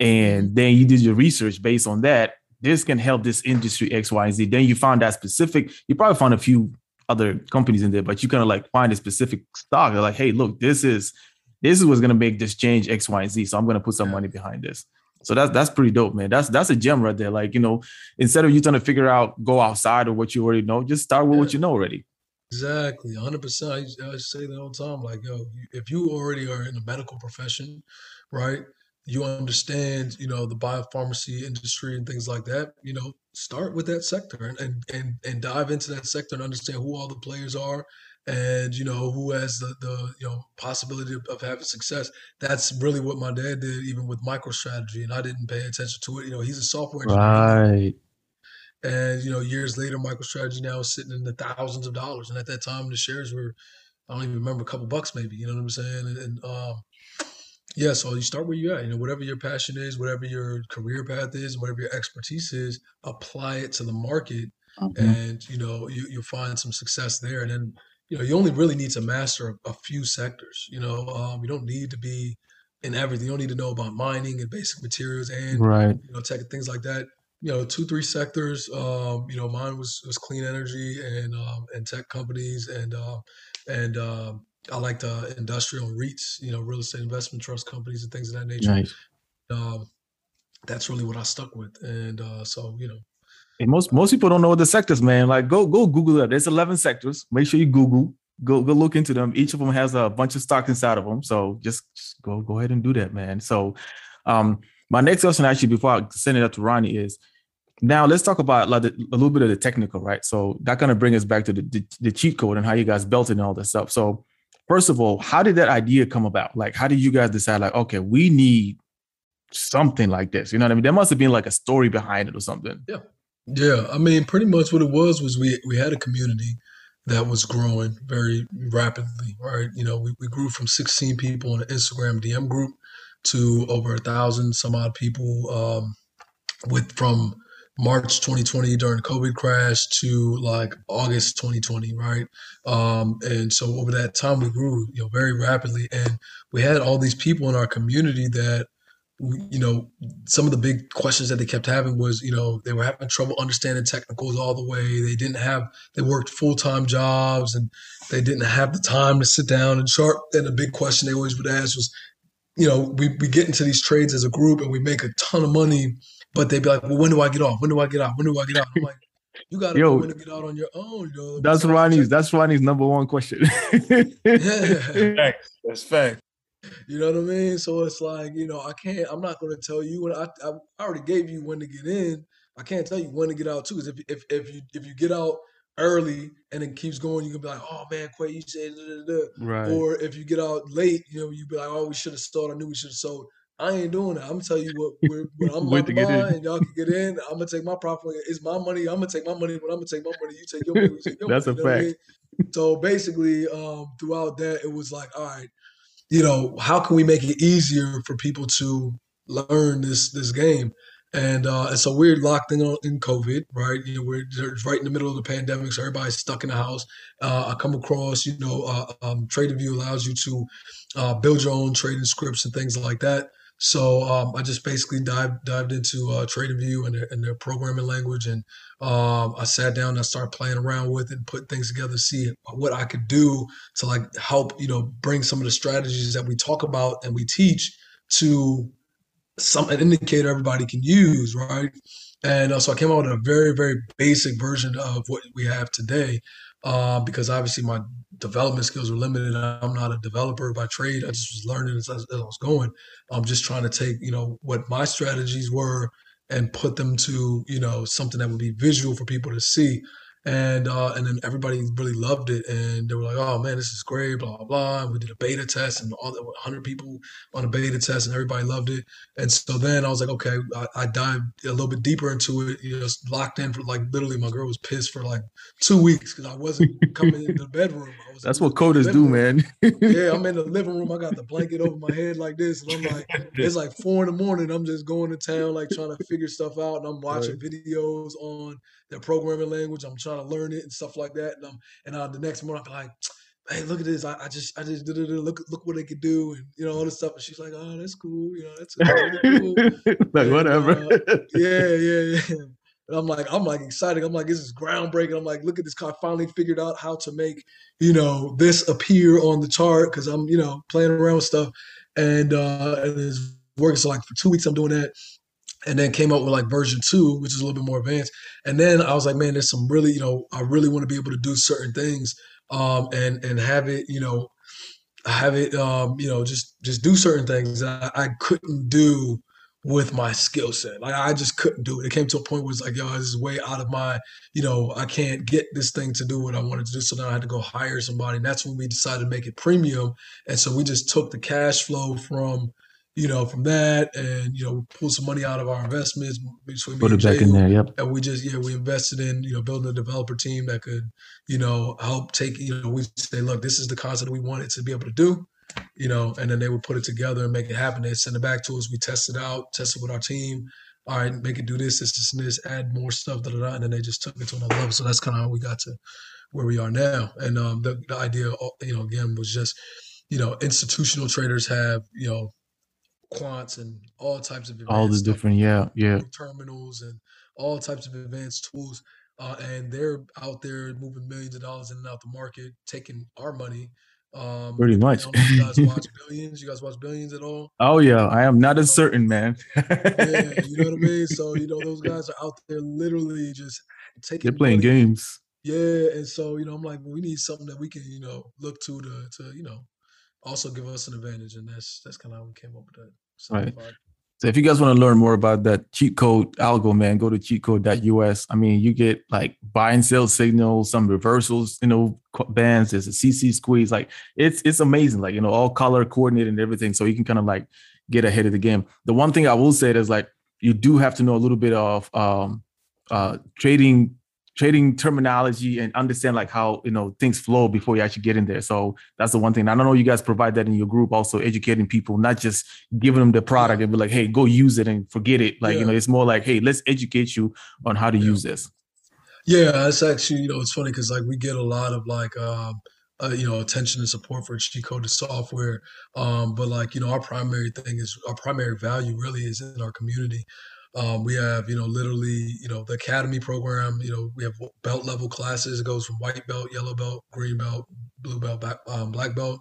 and then you did your research based on that. This can help this industry X, Y, and Z. Then you found that specific. You probably found a few other companies in there, but you kind of like find a specific stock. They're like, hey, look, this is this is what's gonna make this change X, Y, and Z. So I'm gonna put some money behind this. So that's that's pretty dope, man. That's that's a gem right there. Like you know, instead of you trying to figure out go outside or what you already know, just start with yeah. what you know already. Exactly, hundred percent. I say that all the time. Like yo, if you already are in the medical profession, right? You understand, you know, the biopharmacy industry and things like that. You know, start with that sector and and, and dive into that sector and understand who all the players are and you know who has the, the you know possibility of, of, having success. That's really what my dad did even with microstrategy and i didn't pay attention to it. You know he's a software engineer right. And you know years later microstrategy now is sitting in the thousands of dollars and at that time the shares were i don't even remember a couple bucks maybe you know what i'm saying? And, and um, yeah so you start where you're at you know whatever your passion is whatever your career path is whatever your expertise is apply it to the market mm-hmm. and you know you, you'll find some success there. And then you know, you only really need to master a, few sectors. You know, um, you don't need to be in everything. You don't need to know about mining and basic materials and right. you know tech and things like that. You know, two three sectors. Um, you know, mine was was clean energy and um, and tech companies and uh, and um, I liked uh, industrial REITs, you know, real estate investment trust companies and things of that nature. Nice. Um, that's really what I stuck with, and uh, so you know, And most most people don't know what the sectors, man. Like go go Google it. There's 11 sectors. Make sure you Google. Go go look into them. Each of them has a bunch of stocks inside of them. So just, just go go ahead and do that, man. So um my next question actually before I send it up to Ronnie is now let's talk about like a little bit of the technical, right? So that kind of brings us back to the, the the cheat code and how you guys built it and all that stuff. So first of all, how did that idea come about? Like how did you guys decide like okay, we need something like this? You know what I mean? There must have been like a story behind it or something. Yeah, I mean, pretty much what it was was we we had a community that was growing very rapidly, right? You know, we, we grew from 16 people in an Instagram DM group to over a thousand some odd people um, with from March 2020 during COVID crash to like August 2020, right? Um, and so over that time we grew, you know, very rapidly, and we had all these people in our community that you know, some of the big questions that they kept having was, you know, they were having trouble understanding technicals all the way. They didn't have, they worked full time jobs and they didn't have the time to sit down and chart. And the big question they always would ask was, you know, we, we get into these trades as a group and we make a ton of money, but they'd be like, well, when do I get off? When do I get out? When do I get out? I'm like, you got to Yo, know to get out on your own. Yo. That's Ronnie's. That's Ronnie's number one question. Yeah. Facts. That's fact. You know what I mean? So it's like, you know, I can't, I'm not going to tell you when I, I already gave you when to get in. I can't tell you when to get out too. Because if, if, if you, if you get out early and it keeps going, you can be like, oh man, Quay, you said, da, da, da. right. or if you get out late, you know, you be like, oh, we should have sold. I knew we should have sold. I ain't doing that. I'm gonna tell you what, what, I'm about to buy, in. and y'all can get in. I'm gonna take my profit. It's my money. I'm gonna take my money. When I'm gonna take my money, you take your money. You take your That's money. a what I fact. mean? So basically, um, throughout that, it was like, all right, you know, how can we make it easier for people to learn this this game? And uh, and so we're locked in in COVID, right? You know, we're right in the middle of the pandemic, so everybody's stuck in the house. Uh, I come across, you know, uh, um, TradingView allows you to uh, build your own trading scripts and things like that. So um, I just basically dived dived into uh, TradingView and their, and their programming language, and um, I sat down and I started playing around with it and put things together, see what I could do to like help, you know, bring some of the strategies that we talk about and we teach to some an indicator everybody can use, right? And uh, so I came out with a very, very basic version of what we have today, uh, because obviously my development skills were limited. I'm not a developer by trade. I just was learning as, as I was going. I'm just trying to take, you know, what my strategies were and put them to, you know, something that would be visual for people to see. And uh, and then everybody really loved it, and they were like, "Oh man, this is great!" Blah blah blah. And we did a beta test, and all the 100 people on a beta test, and everybody loved it. And so then I was like, okay, I, I dived a little bit deeper into it. You know, locked in for like literally, my girl was pissed for like two weeks because I wasn't coming into the bedroom. I was That's what coders do, man. Yeah, I'm in the living room. I got the blanket over my head like this, and I'm like, it's like four in the morning. I'm just going to town, like trying to figure stuff out, and I'm watching videos on their programming language. I'm trying to learn it and stuff like that. And I'm and uh, the next morning I'm like, hey, look at this. I, I just I just. Look look what they could do, and you know all this stuff. And she's like, oh, that's cool. You know, that's cool. like And, whatever. uh, yeah, yeah, yeah. And I'm like, I'm like excited. I'm like, this is groundbreaking. I'm like, look at this. I finally figured out how to make, you know, this appear on the chart because I'm, you know, playing around with stuff, and uh, and it's working. So like for two weeks, I'm doing that, and then came out with like version two, which is a little bit more advanced. And then I was like, man, there's some really, you know, I really want to be able to do certain things, um, and and have it, you know, have it, um, you know, just just do certain things that I, I couldn't do with my skill set. Like I just couldn't do it. It came to a point where it's like, yo, this is way out of my, you know, I can't get this thing to do what I wanted to do. So then I had to go hire somebody. And that's when we decided to make it premium. And so we just took the cash flow from, you know, from that and, you know, pulled some money out of our investments between me Put it back in there. Yep. And we just, yeah, we invested in, you know, building a developer team that could, you know, help take, you know, we say, look, this is the concept we wanted to be able to do you know, and then they would put it together and make it happen. They'd send it back to us. We test it out, test it with our team. All right, make it do this, this, this, and this, add more stuff, da, da, da. And then they just took it to another level. So that's kind of how we got to where we are now. And um, the, the idea, uh, you know, again, was just, you know, institutional traders have, you know, quants and all types of All the different, yeah, yeah. terminals and all types of advanced tools. Uh, and they're out there moving millions of dollars in and out the market, taking our money Um, Pretty much. you guys watch Billions? You guys watch Billions at all? Oh yeah, I am not as certain, man. yeah, you know what I mean. So you know those guys are out there literally just taking. They're playing money. games. Yeah, and so you know I'm like, well, we need something that we can you know look to to to you know also give us an advantage, and that's that's kind of how we came up with that. Right. So if you guys want to learn more about that cheat code algo, man, go to cheatcode.us. I mean, you get like buy and sell signals, some reversals, you know, bands. There's a CC squeeze. Like it's it's amazing. Like you know, all color coordinated and everything. So you can kind of like get ahead of the game. The one thing I will say is like you do have to know a little bit of um, uh, trading trading terminology and understand like how you know things flow before you actually get in there. So that's the one thing. I don't know you guys provide that in your group, also educating people, not just giving them the product and be like, hey, go use it and forget it. Like, you know, it's more like, hey, let's educate you on how to Yeah. use this. Yeah, it's actually you know it's funny because like we get a lot of like um uh, you know attention and support for cheat code software, um, but like you know our primary thing is our primary value really is in our community. Um, we have you know literally you know the academy program. You know we have belt level classes. It goes from white belt, yellow belt, green belt, blue belt, back, um, black belt,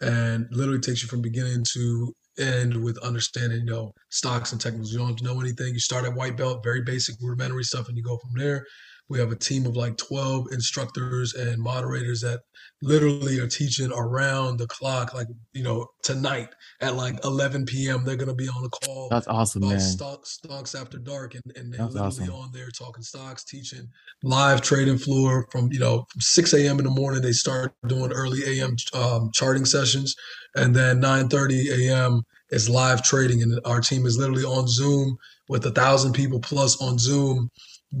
and literally takes you from beginning to end with understanding you know stocks and technicals. You don't know anything. You start at white belt, very basic rudimentary stuff, and you go from there. We have a team of like 12 instructors and moderators that literally are teaching around the clock. Like, you know, tonight at like 11 p.m., they're going to be on a call That's awesome, about man. stocks, stocks after dark. And, and they're That's literally awesome. on there talking stocks, teaching live trading floor from, you know, from 6 a.m. in the morning. They start doing early a.m. Um, charting sessions. And then 9.30 a.m. is live trading. And our team is literally on Zoom with a thousand people plus on Zoom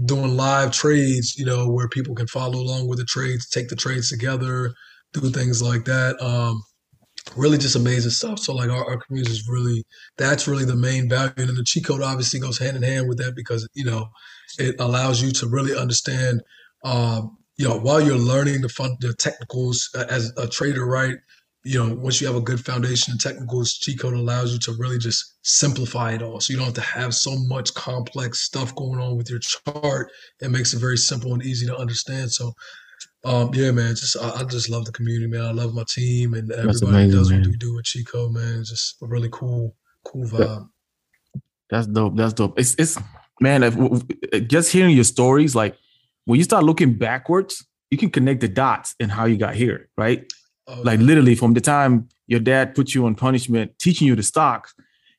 doing live trades, you know, where people can follow along with the trades, take the trades together, do things like that. Um, really just amazing stuff. So like our, our community is really that's really the main value. And the cheat code obviously goes hand in hand with that because, you know, it allows you to really understand um, you know, while you're learning the fun the technicals uh, as a trader, right? You know, once you have a good foundation in technicals, cheat code allows you to really just simplify it all. So you don't have to have so much complex stuff going on with your chart. It makes it very simple and easy to understand. So um, yeah, man, just I, I just love the community, man. I love my team and everybody amazing, does what we do with code, man. It's just a really cool, cool vibe. That's dope. That's dope. It's it's man. If, just hearing your stories, like when you start looking backwards, you can connect the dots and how you got here, right? Oh, Like literally from the time your dad put you on punishment, teaching you the stocks,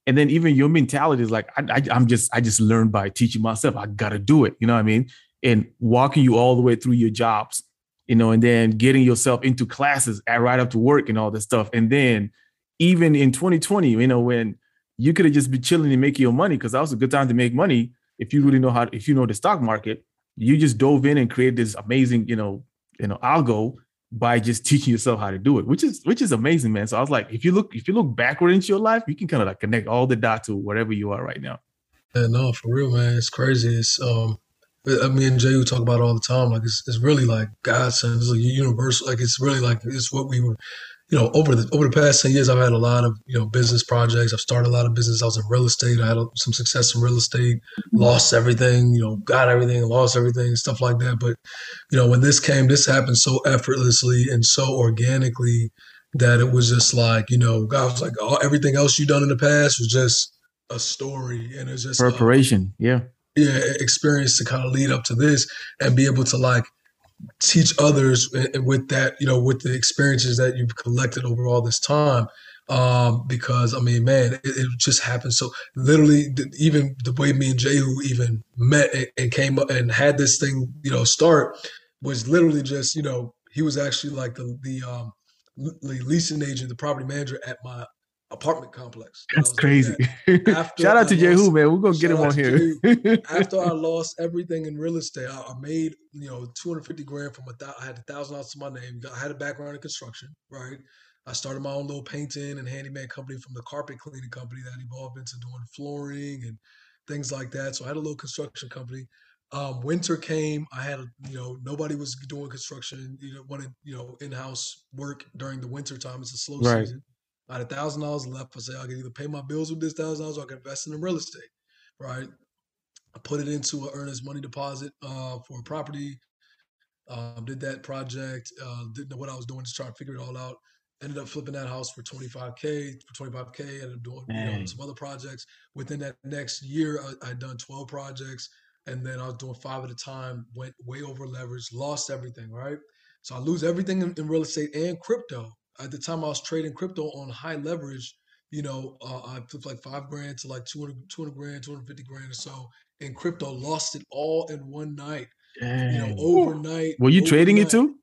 and then even your mentality is like, I, I, I'm just I just learned by teaching myself. I gotta do it. You know what I mean? And walking you all the way through your jobs, you know, and then getting yourself into classes at right up to work and all this stuff, and then even in 2020, you know, when you could have just been chilling and making your money because that was a good time to make money if you really know how if you know the stock market you just dove in and created this amazing you know you know algo by just teaching yourself how to do it which is which is amazing man so i was like if you look if you look backward into your life you can kind of like connect all the dots to wherever you are right now Yeah, no, for real, man. It's crazy. It's um, I mean, Jay, we talk about all the time. Like it's, it's really like God sent. It's like universal. Like it's really like it's what we were. You know, over the over the past ten years, I've had a lot of you know business projects. I've started a lot of business. I was in real estate. I had a, some success in real estate. Lost everything. You know, got everything, lost everything, stuff like that. But you know, when this came, this happened so effortlessly and so organically that it was just like you know, God was like, oh, everything else you've done in the past was just a story, and it's just preparation yeah yeah experience to kind of lead up to this and be able to like teach others with that you know with the experiences that you've collected over all this time um because i mean man it, it just happened so literally even the way me and jehu even met and, and came up and had this thing you know start was literally just you know he was actually like the the um the leasing agent the property manager at my apartment complex that that's crazy. After shout out I to jehu man we're gonna get him on here after I lost everything in real estate, I, I made you know 250 grand from a thou- I had a thousand dollars to my name. I had a background in construction, right? I started my own little painting and handyman company from the carpet cleaning company that evolved into doing flooring and things like that. So I had a little construction company. Um, winter came. I had a, you know nobody was doing construction. You know wanted you know in house work during the winter time. It's a slow Right. season. I had a thousand dollars left. I said I can either pay my bills with this thousand dollars or I can invest in real estate, right? I put it into an earnest money deposit uh, for a property. Um, did that project. Uh, didn't know what I was doing, just trying to figure it all out. ended up flipping that house for 25k for 25k ended up doing you know, some other projects within that next year I, i'd done 12 projects and then i was doing five at a time went way over leverage lost everything right so i lose everything in, in real estate and crypto at the time i was trading crypto on high leverage you know uh, i flipped like five grand to like 200, 200 grand 250 grand or so in crypto lost it all in one night you know overnight Were you trading it too?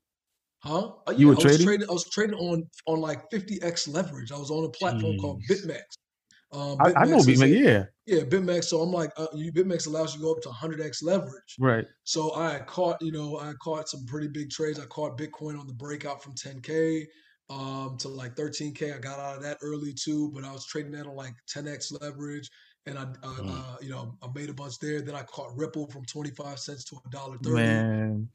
Huh? Uh, You were I was trading? trading. I was trading on on like 50x leverage. I was on a platform called Bitmax. BitMEX. Um, I, I know BitMEX is BitMEX. a- Yeah, yeah, Bitmax. So I'm like, uh, you, BitMEX allows you to go up to 100x leverage. right. So I caught, you know, I caught some pretty big trades. I caught Bitcoin on the breakout from 10k um, to like 13k. I got out of that early too, but I was trading that on like 10x leverage, and I, uh, Mm. uh, you know, I made a bunch there. Then I caught Ripple from 25 cents to a dollar thirty. Man,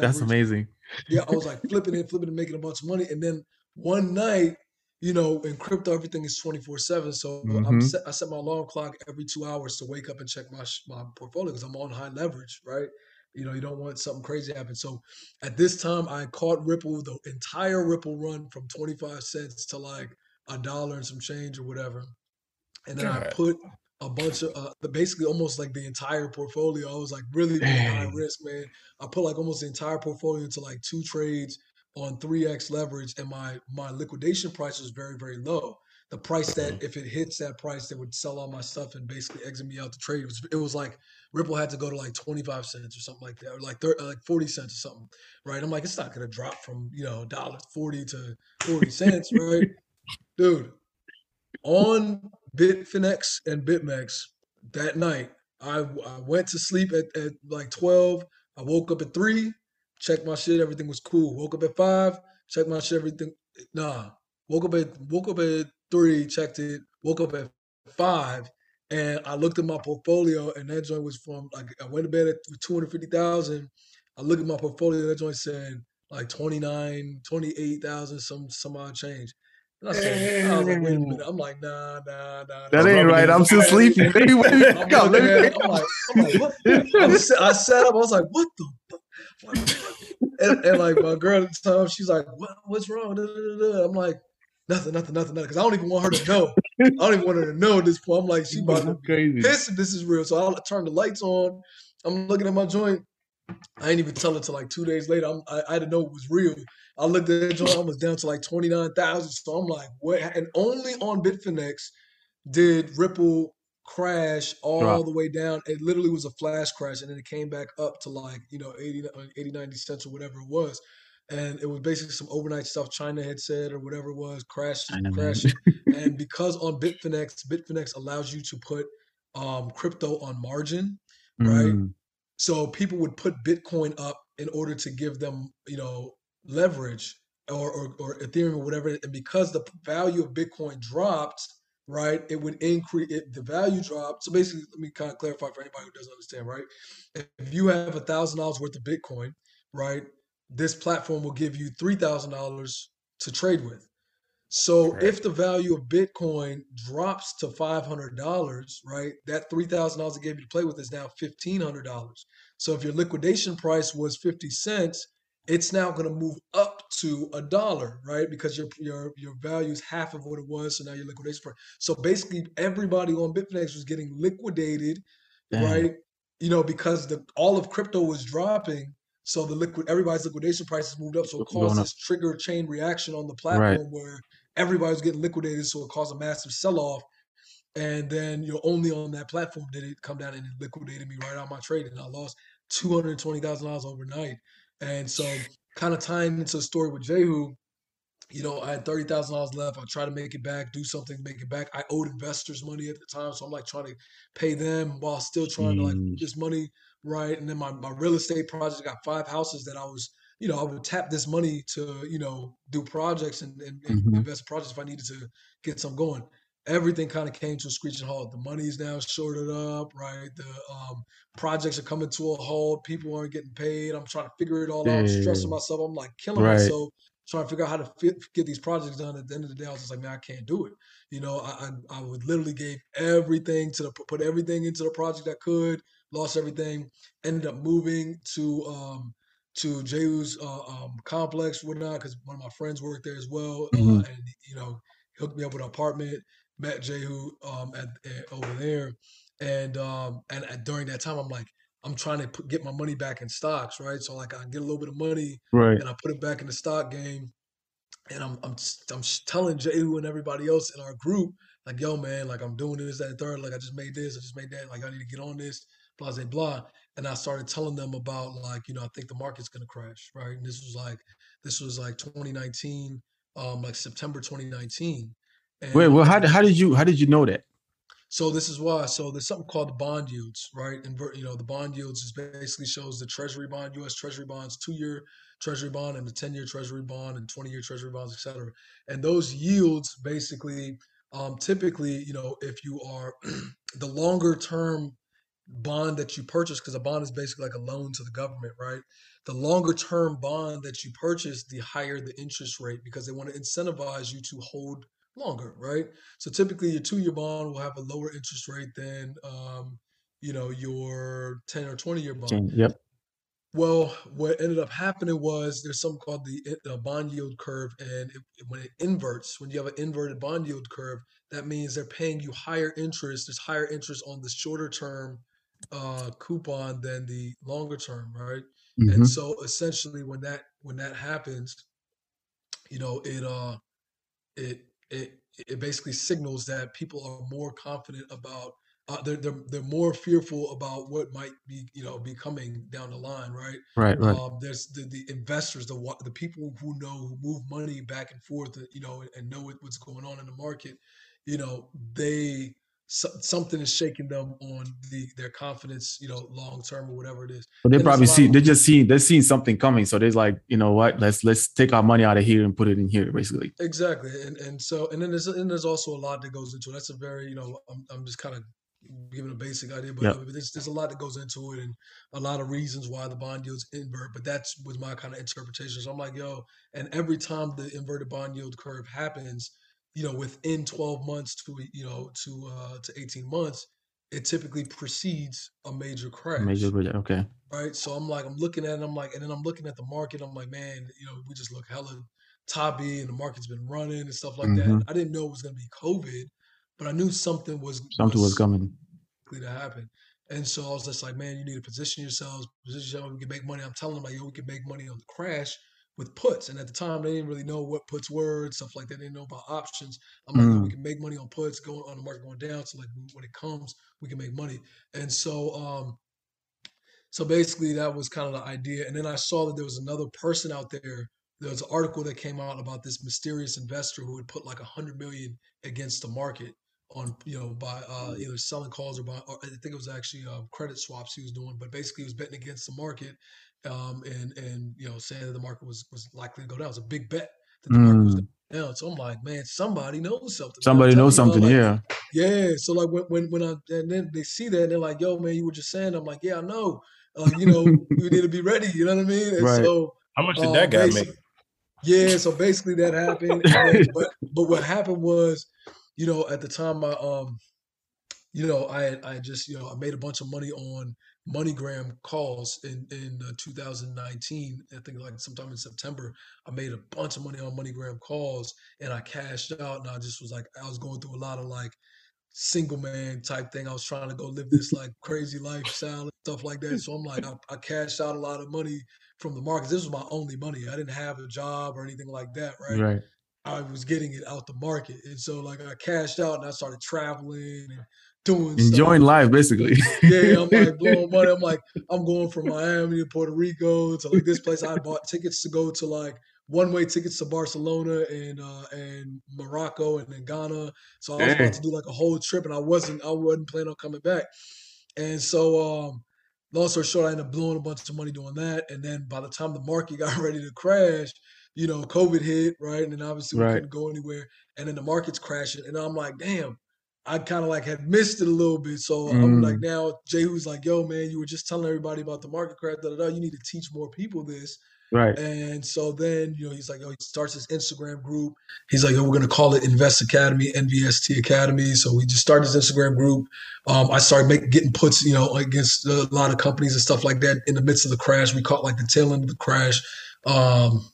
that's amazing. yeah, I was like flipping it, flipping and making a bunch of money. And then one night, you know, in crypto, everything is 24 seven. So I'm Mhm. set, I set my alarm clock every two hours to wake up and check my, my portfolio because I'm on high leverage, right? You know, you don't want something crazy to happen. So at this time, I caught Ripple, the entire Ripple run from 25 cents to like a dollar and some change or whatever. And then I put a bunch of, uh, the- basically almost like the entire portfolio. I was like really being high risk, man. I put like almost the entire portfolio into like two trades on 3x leverage and my my liquidation price was very very low the price that mm-hmm. if it hits that price they would sell all my stuff and basically exit me out the trade. It was, it was like ripple had to go to like 25 cents or something like that or like 30, uh, like 40 cents or something right? I'm like it's not going to drop from you know dollar 40 to 40 cents right? Dude on bitfinex and bitmex that night I, I went to sleep at, at like 12 i woke up at 3 checked my shit everything was cool. Woke up at 5 checked my shit everything nah. Woke up at woke up at 3 checked it woke up at 5 and i looked at my portfolio and that joint was from like i went to bed at 250000 i looked at my portfolio that joint said like 29 28000 some some odd change and I said, I was like, wait a minute. I'm like, nah, nah, nah. That ain't right. I'm still sleeping. Wait, wait, wait. I'm Come, let me at wake it, I'm like, I'm like, what? I, sat up. I was like, what the? fuck? And, and like my girl at the time, she's like, what, what's wrong? I'm like, nothing, nothing, nothing, nothing. Because I don't even want her to know. I don't even want her to know at this point. I'm like, she about to crazy. pissed if this is real. So I turn the lights on. I'm looking at my joint. I didn't even tell her till like two days later. I'm, I, I didn't know it was real. I looked at the joint. I was down to like twenty nine thousand. So I'm like, what? And only on Bitfinex did Ripple crash all the way down. It literally was a flash crash, and then it came back up to like you know 80, 80 90 cents or whatever it was. And it was basically some overnight stuff China had said or whatever it was, crash, crashing. and because on Bitfinex, Bitfinex allows you to put um, crypto on margin, right? Mm, So people would put Bitcoin up in order to give them, you know, leverage or, or, or Ethereum or whatever. And because the value of Bitcoin dropped, right, it would increase it, the value dropped. So basically, let me kind of clarify for anybody who doesn't understand, right? If you have a thousand dollars worth of Bitcoin, right, this platform will give you three thousand dollars to trade with. So Correct. if the value of Bitcoin drops to five hundred dollars, right, that three thousand dollars it gave you to play with is now fifteen hundred dollars. So if your liquidation price was fifty cents, it's now going to move up to a dollar, right? Because your your your value is half of what it was. So now your liquidation price. So basically, everybody on Bitfinex was getting liquidated, right? You know, because the all of crypto was dropping. So the liquid everybody's liquidation prices moved up. So it caused this trigger chain reaction on the Right. platform where everybody was getting liquidated. So it caused a massive sell off. And then you're only on that platform did it come down and it liquidated me right out my trade. And I lost two hundred twenty thousand dollars overnight. And so kind of tying into the story with Jehu, you know, I had thirty thousand dollars left. I tried to make it back, do something make it back. I owed investors money at the time, so I'm like trying to pay them while still trying to like Mm. this money right. And then my, my real estate project got five houses that I was, you know, I would tap this money to, you know, do projects and, and, and Mhm. invest projects if I needed to get some going. Everything kind of came to a screeching halt. The money's now shorted up, right? The um, projects are coming to a halt. People aren't getting paid. I'm trying to figure it all out. I'm stressing myself. I'm like killing Right. myself trying to figure out how to fit, get these projects done. At the end of the day, I was just like, man, I can't do it. You know, I I, I would literally gave everything to the put everything into the project I could. Lost everything. Ended up moving to um to Jehu's uh, um, complex, whatnot, because one of my friends worked there as well, Mhm. uh, and you know, hooked me up with an apartment. Met Jehu um, at, at over there, and um, and at, during that time, I'm like, I'm trying to put, get my money back in stocks, right? So like, I get a little bit of money, Right. and I put it back in the stock game. And I'm I'm I'm telling Jehu and everybody else in our group, like, yo, man, like I'm doing this, that, and third. Like I just made this, I just made that. Like I need to get on this, blah, blah, blah. And I started telling them about like, you know, I think the market's gonna crash, right? And this was like, this was like 2019, um, like September 2019. And Wait, well, how, did- how did you how did you know that? so this is why. So there's something called the bond yields, right? And you know, the bond yields is basically shows the Treasury bond, U.S. Treasury bonds, two-year Treasury bond, and the ten-year Treasury bond, and twenty-year Treasury bonds, et cetera. And those yields basically, um, typically, you know, if you are the longer-term bond that you purchase, because a bond is basically like a loan to the government, right? The longer-term bond that you purchase, the higher the interest rate, because they want to incentivize you to hold longer, right? So typically, your two-year bond will have a lower interest rate than, um, you know, your ten or twenty-year bond. Yep. Well, what ended up happening was there's something called the uh, bond yield curve, and it, when it inverts, when you have an inverted bond yield curve, that means they're paying you higher interest. There's higher interest on the shorter term uh, coupon than the longer term, right? Mhm. And so essentially, when that when that happens, you know, it uh, it it it basically signals that people are more confident about. Uh, they're, they're they're more fearful about what might be you know be coming down the line, right? Right. Right. Um, there's the, the investors, the the people who know who move money back and forth, uh, you know, and know what's going on in the market. You know, they so, something is shaking them on the their confidence, you know, long term or whatever it is. They and probably see they just see they're seeing something coming. So they're like, you know what? Let's let's take our money out of here and put it in here, basically. Exactly, and and so and then there's and there's also a lot that goes into it. That's a very you know I'm I'm just kind of giving a basic idea, but Yep. there's there's a lot that goes into it and a lot of reasons why the bond yields invert. But that's was my kind of interpretation. So I'm like, yo, and every time the inverted bond yield curve happens, you know, within 12 months to you know to uh to 18 months, it typically precedes a major crash Major. Okay. right? So I'm like, I'm looking at it, I'm like, and then I'm looking at the market. I'm like, man, you know, we just look hella toppy and the market's been running and stuff like that. Mhm. I didn't know it was gonna be COVID, but I knew something was Something was coming. likely to happen. And so I was just like, man, you need to position yourselves, position yourself, we can make money. I'm telling them like, yo, we can make money on the crash with puts. And at the time, they didn't really know what puts were and stuff like that. They didn't know about options. I'm like, yo, we Mm. can make money on puts, going on the market going down. So like when it comes, we can make money. And so um so basically that was kind of the idea. And then I saw that there was another person out there. There was an article that came out about this mysterious investor who had put like a hundred million against the market on, you know, by uh, either selling calls or by, or I think it was actually uh, credit swaps he was doing, but basically he was betting against the market, um, and and you know saying that the market was was likely to go down. It was a big bet that the market was Mm. going down. So I'm like, man, somebody knows something. Somebody telling knows you, bro, something. like, Yeah. yeah. So like when when when I and then they see that and they're like, "Yo, man, you were just saying." I'm like, "Yeah, I know. Like, you know, we need to be ready." You know what I mean? And Right. so, How much did um, that guy make? yeah. So basically, that happened. Then, but but what happened was, you know, at the time, I um, you know, I I just you know I made a bunch of money on MoneyGram calls in in uh, 2019. I think like sometime in September, I made a bunch of money on MoneyGram calls, and I cashed out, and I just was like, I was going through a lot of like single man type thing. I was trying to go live this like crazy lifestyle and stuff like that. So I'm like, I, I cashed out a lot of money from the markets. This was my only money. I didn't have a job or anything like that, right? Right. I was getting it out the market. And so like I cashed out and I started traveling and doing Enjoying stuff. life, basically. Yeah, I'm like blowing money. I'm like, I'm going from Miami to Puerto Rico to like this place. I bought tickets to go to like one way tickets to Barcelona and uh and Morocco and then Ghana. So I was about to do like a whole trip and I wasn't I wasn't planning on coming back. And so um long story short, I ended up blowing a bunch of money doing that. And then by the time the market got ready to crash, you know, COVID hit, right? And then obviously we Right. couldn't go anywhere. And then the market's crashing. And I'm like, damn, I kind of like had missed it a little bit. So I'm Mm. like, now Jay was like, yo, man, you were just telling everybody about the market crash, da, da, da. You need to teach more people this. Right. And so then, you know, he's like, oh, he starts his Instagram group. He's like, oh, we're going to call it Invest Academy, NVST Academy. So we just started his Instagram group. Um, I started making getting puts, you know, against a lot of companies and stuff like that in the midst of the crash. We caught like the tail end of the crash. Um,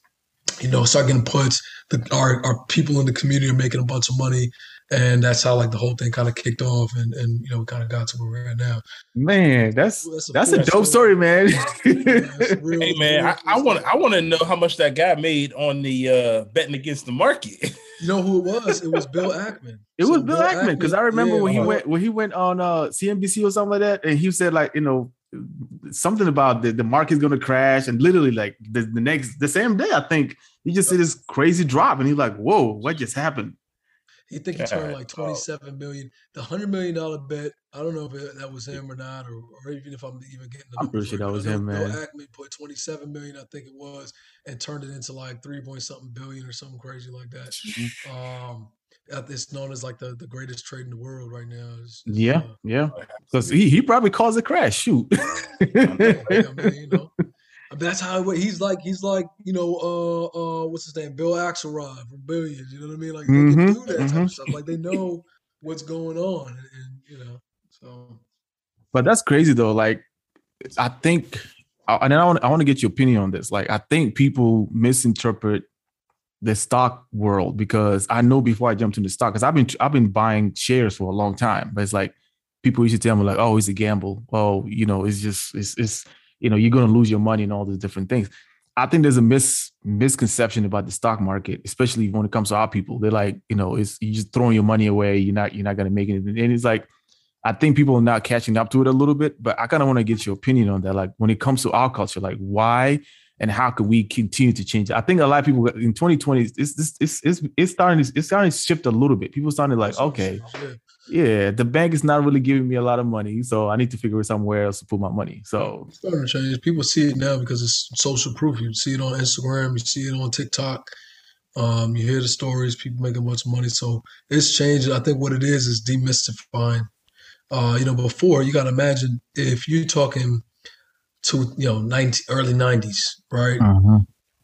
you know, start getting puts. The, our, our people in the community are making a bunch of money and that's how like the whole thing kind of kicked off and and you know we kind of got to where we're at now. Man that's that's a, that's a dope story, man. Yeah, real, hey man i want i want to know how much that guy made on the uh betting against the market. You know who it was? It was bill ackman. It so was bill, bill ackman because i remember yeah, when he uh, went when he went on uh cnbc or something like that and he said like you know something about the, the market's going to crash and literally like the, the next the same day i think he just said this crazy drop and he's like whoa what just happened he think he turned like twenty seven million. The hundred million dollar bet. I don't know if it, that was him or not, or, or even if I'm even getting. The I'm pretty sure that was him, man. Bill Ackman put twenty seven million, I think it was, and turned it into like three point something billion or something crazy like that. Mm-hmm. Um, it's known as like the, the greatest trade in the world right now. It's, it's, yeah, uh, yeah. Because he, he probably caused a crash. Shoot. I mean, I mean, you know, that's how he's like. He's like you know, uh, uh, what's his name, Bill Axelrod from Billions. You know what I mean? Like mm-hmm, they can do that mm-hmm. type of stuff. Like they know what's going on, and, and, you know, so. But that's crazy though. Like, I think, and I want I want to get your opinion on this. Like, I think people misinterpret the stock world because I know before I jumped into stock because I've been I've been buying shares for a long time, but it's like people used to tell me like, oh, it's a gamble. Oh, you know, it's just it's it's you know you're going to lose your money and all these different things. I think there's a mis misconception about the stock market especially when it comes to our people. They're like you know it's you're just throwing your money away. You're not you're not going to make it. And it's like i think people are not catching up to it a little bit but i kind of want to get your opinion on that. Like when it comes to our culture like why and how can we continue to change it? I think a lot of people in 2020, it's it's it's it's, it's starting to, it's starting to shift a little bit. People starting to like, okay, yeah, the bank is not really giving me a lot of money, so I need to figure somewhere else to put my money. So it's starting to change. People see it now because it's social proof. You see it on Instagram, you see it on TikTok. Um, you hear the stories, people making much money. So it's changing. I think what it is is demystifying. Uh, you know, before you got to imagine if you're talking to you know 90, early nineties, right? Uh-huh.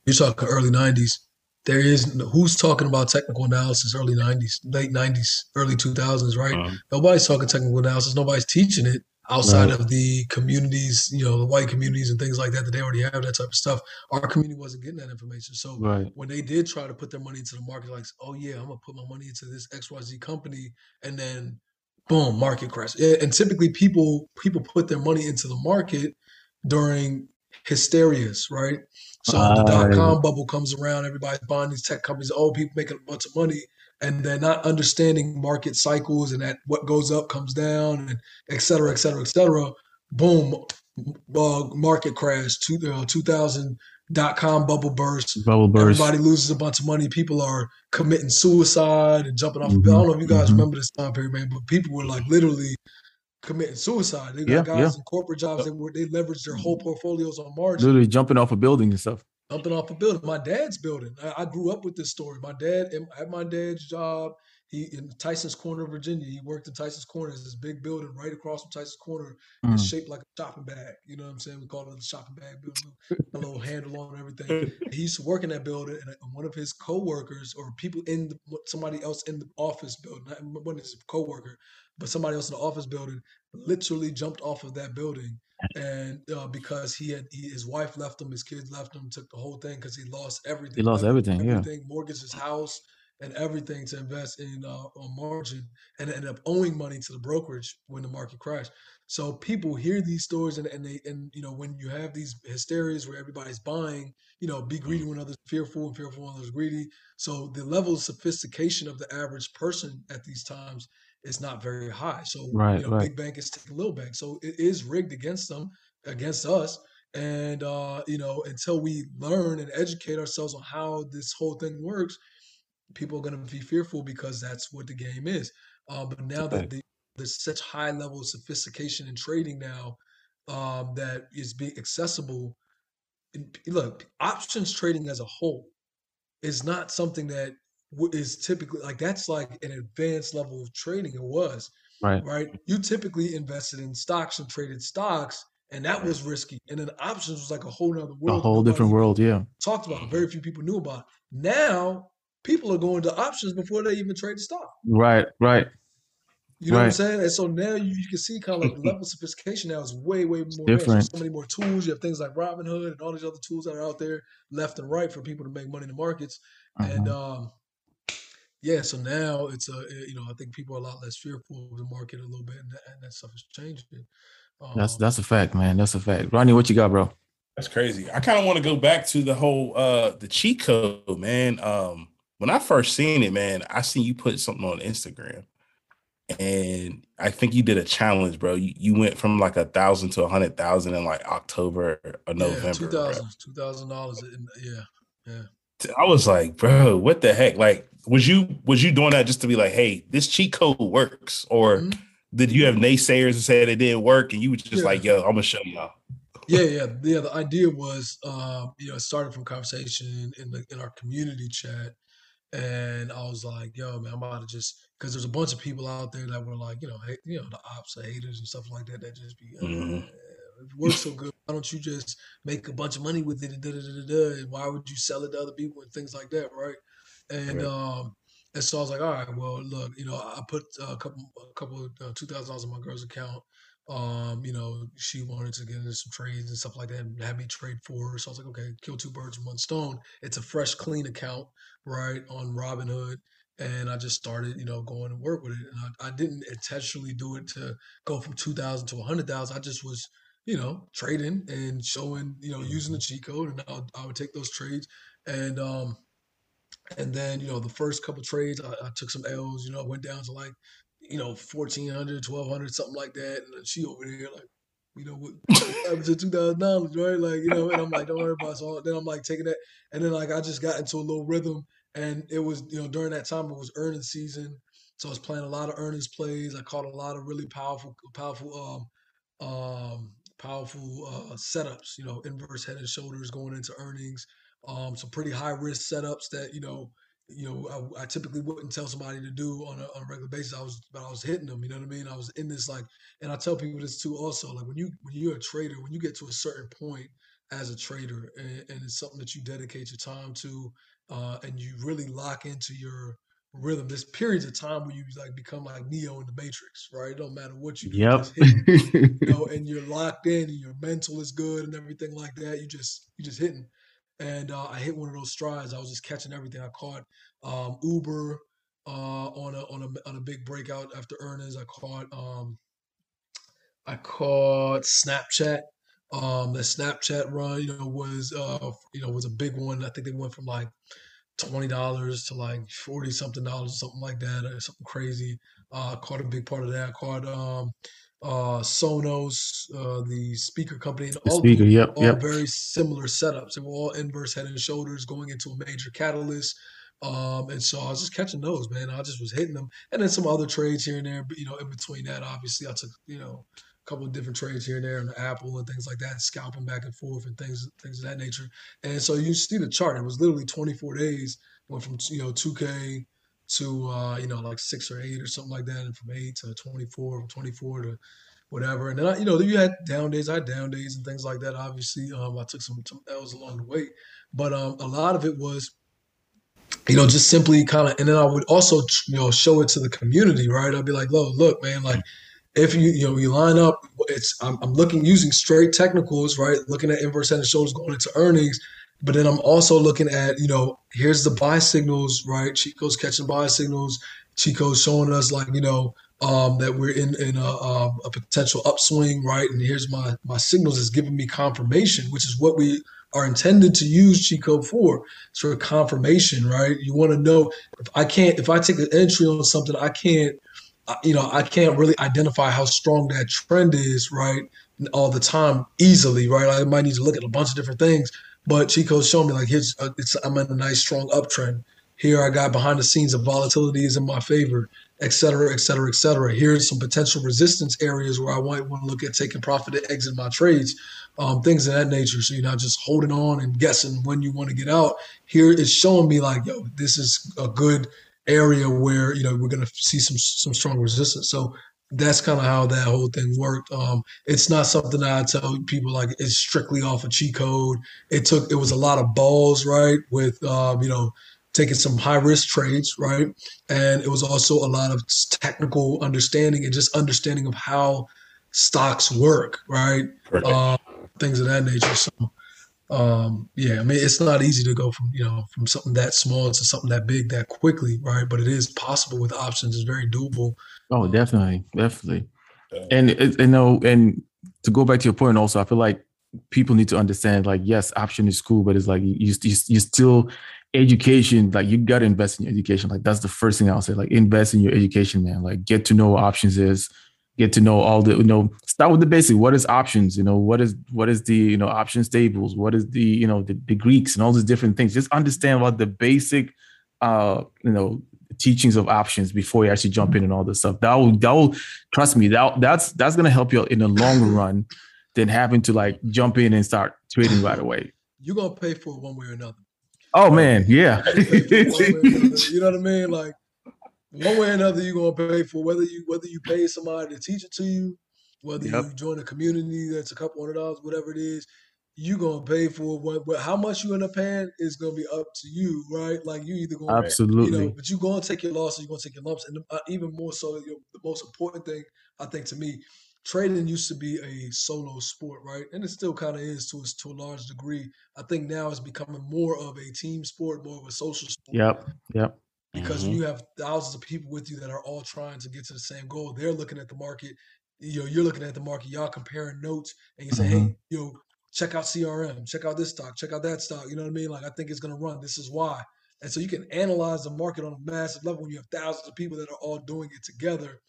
You're talking early nineties there is who's talking about technical analysis early 90s late 90s early 2000s right? Um, nobody's talking technical analysis. Nobody's teaching it outside right. of the communities you know the white communities and things like that that they already have that type of stuff. Our community wasn't getting that information. So right. when they did try to put their money into the market like oh yeah i'm gonna put my money into this xyz company and then boom market crash and typically people people put their money into the market during hysterias right so uh, the dot com bubble comes around, everybody's buying these tech companies, oh, people making a bunch of money, and they're not understanding market cycles and that what goes up comes down, and et cetera, et cetera, et cetera. Boom, uh, market crash. Two, uh, 2000 dot com bubble burst. Bubble burst. Everybody loses a bunch of money. People are committing suicide and jumping off. Mm-hmm. I don't know if you guys mm-hmm. remember this time period, man, but people were like literally committing suicide. They got yeah, guys yeah. in corporate jobs that were they leveraged their whole portfolios on margin. Literally jumping off a building and stuff. Jumping off a building. My dad's building. I, I grew up with this story. My dad at my dad's job, he in Tyson's Corner, Virginia. He worked in Tyson's Corner. It's this big building right across from Tyson's Corner. Mm. It's shaped like a shopping bag. You know what I'm saying? We call it a shopping bag building. a little handle on everything. He used to work in that building, and one of his coworkers or people in the, somebody else in the office building, not one of his coworker, but somebody else in the office building literally jumped off of that building and uh, because he had he, his wife left him his kids left him took the whole thing because he lost everything he lost everything, everything yeah mortgaged his house and everything to invest in uh, on margin and end up owing money to the brokerage when the market crashed so people hear these stories and, and they and you know when you have these hysterias where everybody's buying you know be greedy when others fearful and fearful when others greedy so the level of sophistication of the average person at these times is not very high. So right, you know, right. big bank is taking little bank. So it is rigged against them, against us. And uh, you know, until we learn and educate ourselves on how this whole thing works, people are going to be fearful because that's what the game is. Uh, but now that the, there's such high level of sophistication in trading now um, that is being accessible. And look, options trading as a whole is not something that is typically like that's like an advanced level of trading. It was right. Right. You typically invested in stocks and traded stocks, and that was risky. And then options was like a whole other world. A whole different world, yeah. Talked about. Very few people knew about. Now people are going to options before they even trade the stock. Right, right. You know right. what I'm saying? And so now you, you can see kind of like the level of sophistication now is way, way more different. So many more tools. You have things like Robinhood and all these other tools that are out there left and right for people to make money in the markets. Uh-huh. And um, yeah, so now it's a you know I think people are a lot less fearful of the market a little bit, and that, and that stuff is changing. Um, that's that's a fact, man. That's a fact. Ronnie, what you got, bro? That's crazy. I kind of want to go back to the whole uh the cheat code, man. Um, when I first seen it, man, I seen you put something on Instagram, and I think you did a challenge, bro. You, you went from like a thousand to a hundred thousand in like October or November. Yeah, two thousand, two thousand dollars. Yeah, yeah. I was like, bro, what the heck? Like, was you was you doing that just to be like, hey, this cheat code works, or mm-hmm. did you have naysayers that said it didn't work, and you was just yeah. like, yo, I'm gonna show y'all? yeah, yeah, yeah. The idea was, um, you know, it started from conversation in the in our community chat, and I was like, yo, man, I'm about to just because there's a bunch of people out there that were like, you know, hey, you know, the ops, the haters, and stuff like that. That just be, mm-hmm. it works so good. Why don't you just make a bunch of money with it? And, da, da, da, da, and why would you sell it to other people and things like that, right? And right. um, and so I was like, all right, well, look, you know, I put a couple, a couple, uh, two thousand dollars in my girl's account. Um, you know, she wanted to get into some trades and stuff like that and have me trade for her. So I was like, okay, kill two birds with one stone. It's a fresh, clean account, right, on Robinhood. And I just started, you know, going to work with it. And I, I didn't intentionally do it to go from 2000 to 100,000. I just was, you know, trading and showing, you know, using the cheat code. And I, I would take those trades. And, um, and then, you know, the first couple trades, I, I took some L's, you know, went down to like you know, 1400 1200 something like that. And she over there, like, you know, what happens to $2,000, right? Like, you know, and I'm like, don't worry about it. So then I'm like taking that. And then, like, I just got into a little rhythm. And it was, you know, during that time, it was earnings season. So I was playing a lot of earnings plays. I caught a lot of really powerful, powerful, um, um, powerful uh, setups, you know, inverse head and shoulders going into earnings. Um, some pretty high risk setups that, you know, you know, I, I, typically wouldn't tell somebody to do on a, on a, regular basis. I was, but I was hitting them. You know what I mean? I was in this like, and I tell people this too. Also, like when you when you're a trader, when you get to a certain point as a trader, and, and it's something that you dedicate your time to, uh, and you really lock into your rhythm. There's periods of time where you like become like Neo in the Matrix, right? It don't matter what you do, yep. Hitting, you know, and you're locked in, and your mental is good, and everything like that. You just you just hitting and uh, I hit one of those strides. I was just catching everything. I caught um, Uber uh, on a on a on a big breakout after earnings. I caught um, I caught Snapchat. Um, the Snapchat run, you know, was uh, you know was a big one. I think they went from like twenty dollars to like forty something dollars, something like that, or something crazy. Uh, caught a big part of that. I Caught um, uh, Sonos, uh, the speaker company, and all, speaker, yep, all yep. very similar setups. They were all inverse head and shoulders going into a major catalyst. Um, and so I was just catching those, man. I just was hitting them. And then some other trades here and there, but you know, in between that, obviously I took, you know, a couple of different trades here and there on the Apple and things like that, scalping back and forth and things, things of that nature. And so you see the chart. It was literally 24 days, went from, you know, 2K to uh, you know like six or eight or something like that, and from eight to twenty four, from twenty four to whatever. And then I, you know you had down days, I had down days and things like that. Obviously, um, I took some, some L's along the way, but um, a lot of it was you know just simply kind of, and then I would also you know show it to the community, right? I'd be like, look, look, man, like if you you know you line up, it's I'm, I'm looking using straight technicals, right? Looking at inverse head and shoulders going into earnings but then I'm also looking at, you know, here's the buy signals, right? cheat code's catching buy signals. cheat code's showing us like, you know, um, that we're in in a, um, a, potential upswing, right? And here's my my signals is giving me confirmation, which is what we are intended to use cheat code for. It's for confirmation, right? You want to know if I can't if I take an entry on something, I can't, you know, I can't really identify how strong that trend is, right? All the time easily, right? I might need to look at a bunch of different things but cheat code's showing me like uh, it's I'm in a nice strong uptrend. Here I got behind the scenes of volatility is in my favor, et cetera, et cetera, et cetera. Here's some potential resistance areas where I might want to look at taking profit and exit my trades, um, things of that nature. So you're not just holding on and guessing when you want to get out. Here it's showing me like, yo, this is a good area where you know we're going to see some some strong resistance. So that's kind of how that whole thing worked. Um, it's not something that I tell people like it's strictly off a cheat code. It took it was a lot of balls, right? With um, you know taking some high risk trades, right? And it was also a lot of technical understanding and just understanding of how stocks work, right? Uh, things of that nature. So, um, yeah, I mean, it's not easy to go from you know from something that small to something that big that quickly, right? But it is possible with options. It's very doable. Oh, definitely, definitely. And you know, and to go back to your point, also, I feel like people need to understand, like, yes, option is cool, but it's like you you, you still education like you got to invest in your education like that's the first thing i'll say like invest in your education man like get to know what options is get to know all the you know start with the basic what is options you know what is what is the you know options tables what is the you know the, the greeks and all these different things. Just understand what the basic uh you know teachings of options before you actually jump in and all this stuff. That will that will trust me that that's that's gonna help you in the long run than having to like jump in and start trading right away. You're gonna pay for it one way or another. Oh man, yeah. you know what I mean? Like one way or another, you're gonna pay for whether you whether you pay somebody to teach it to you, whether yep. you join a community that's a couple hundred dollars, whatever it is, you're gonna pay for what, what how much you end up paying is gonna be up to you, right? Like you either gonna absolutely, you know, but you're gonna take your losses, you're gonna take your lumps, and uh, even more so, you know, the most important thing I think to me trading used to be a solo sport, right? And it still kind of is to to a large degree. I think now it's becoming more of a team sport, more of a social sport. Yep. Yep. Because mm-hmm. you have thousands of people with you that are all trying to get to the same goal. They're looking at the market. You know, you're looking at the market. Y'all comparing notes, and you say, mm-hmm. "Hey, yo, check out CRM. Check out this stock. Check out that stock." You know what I mean? Like, I think it's going to run. This is why. And so you can analyze the market on a massive level when you have thousands of people that are all doing it together.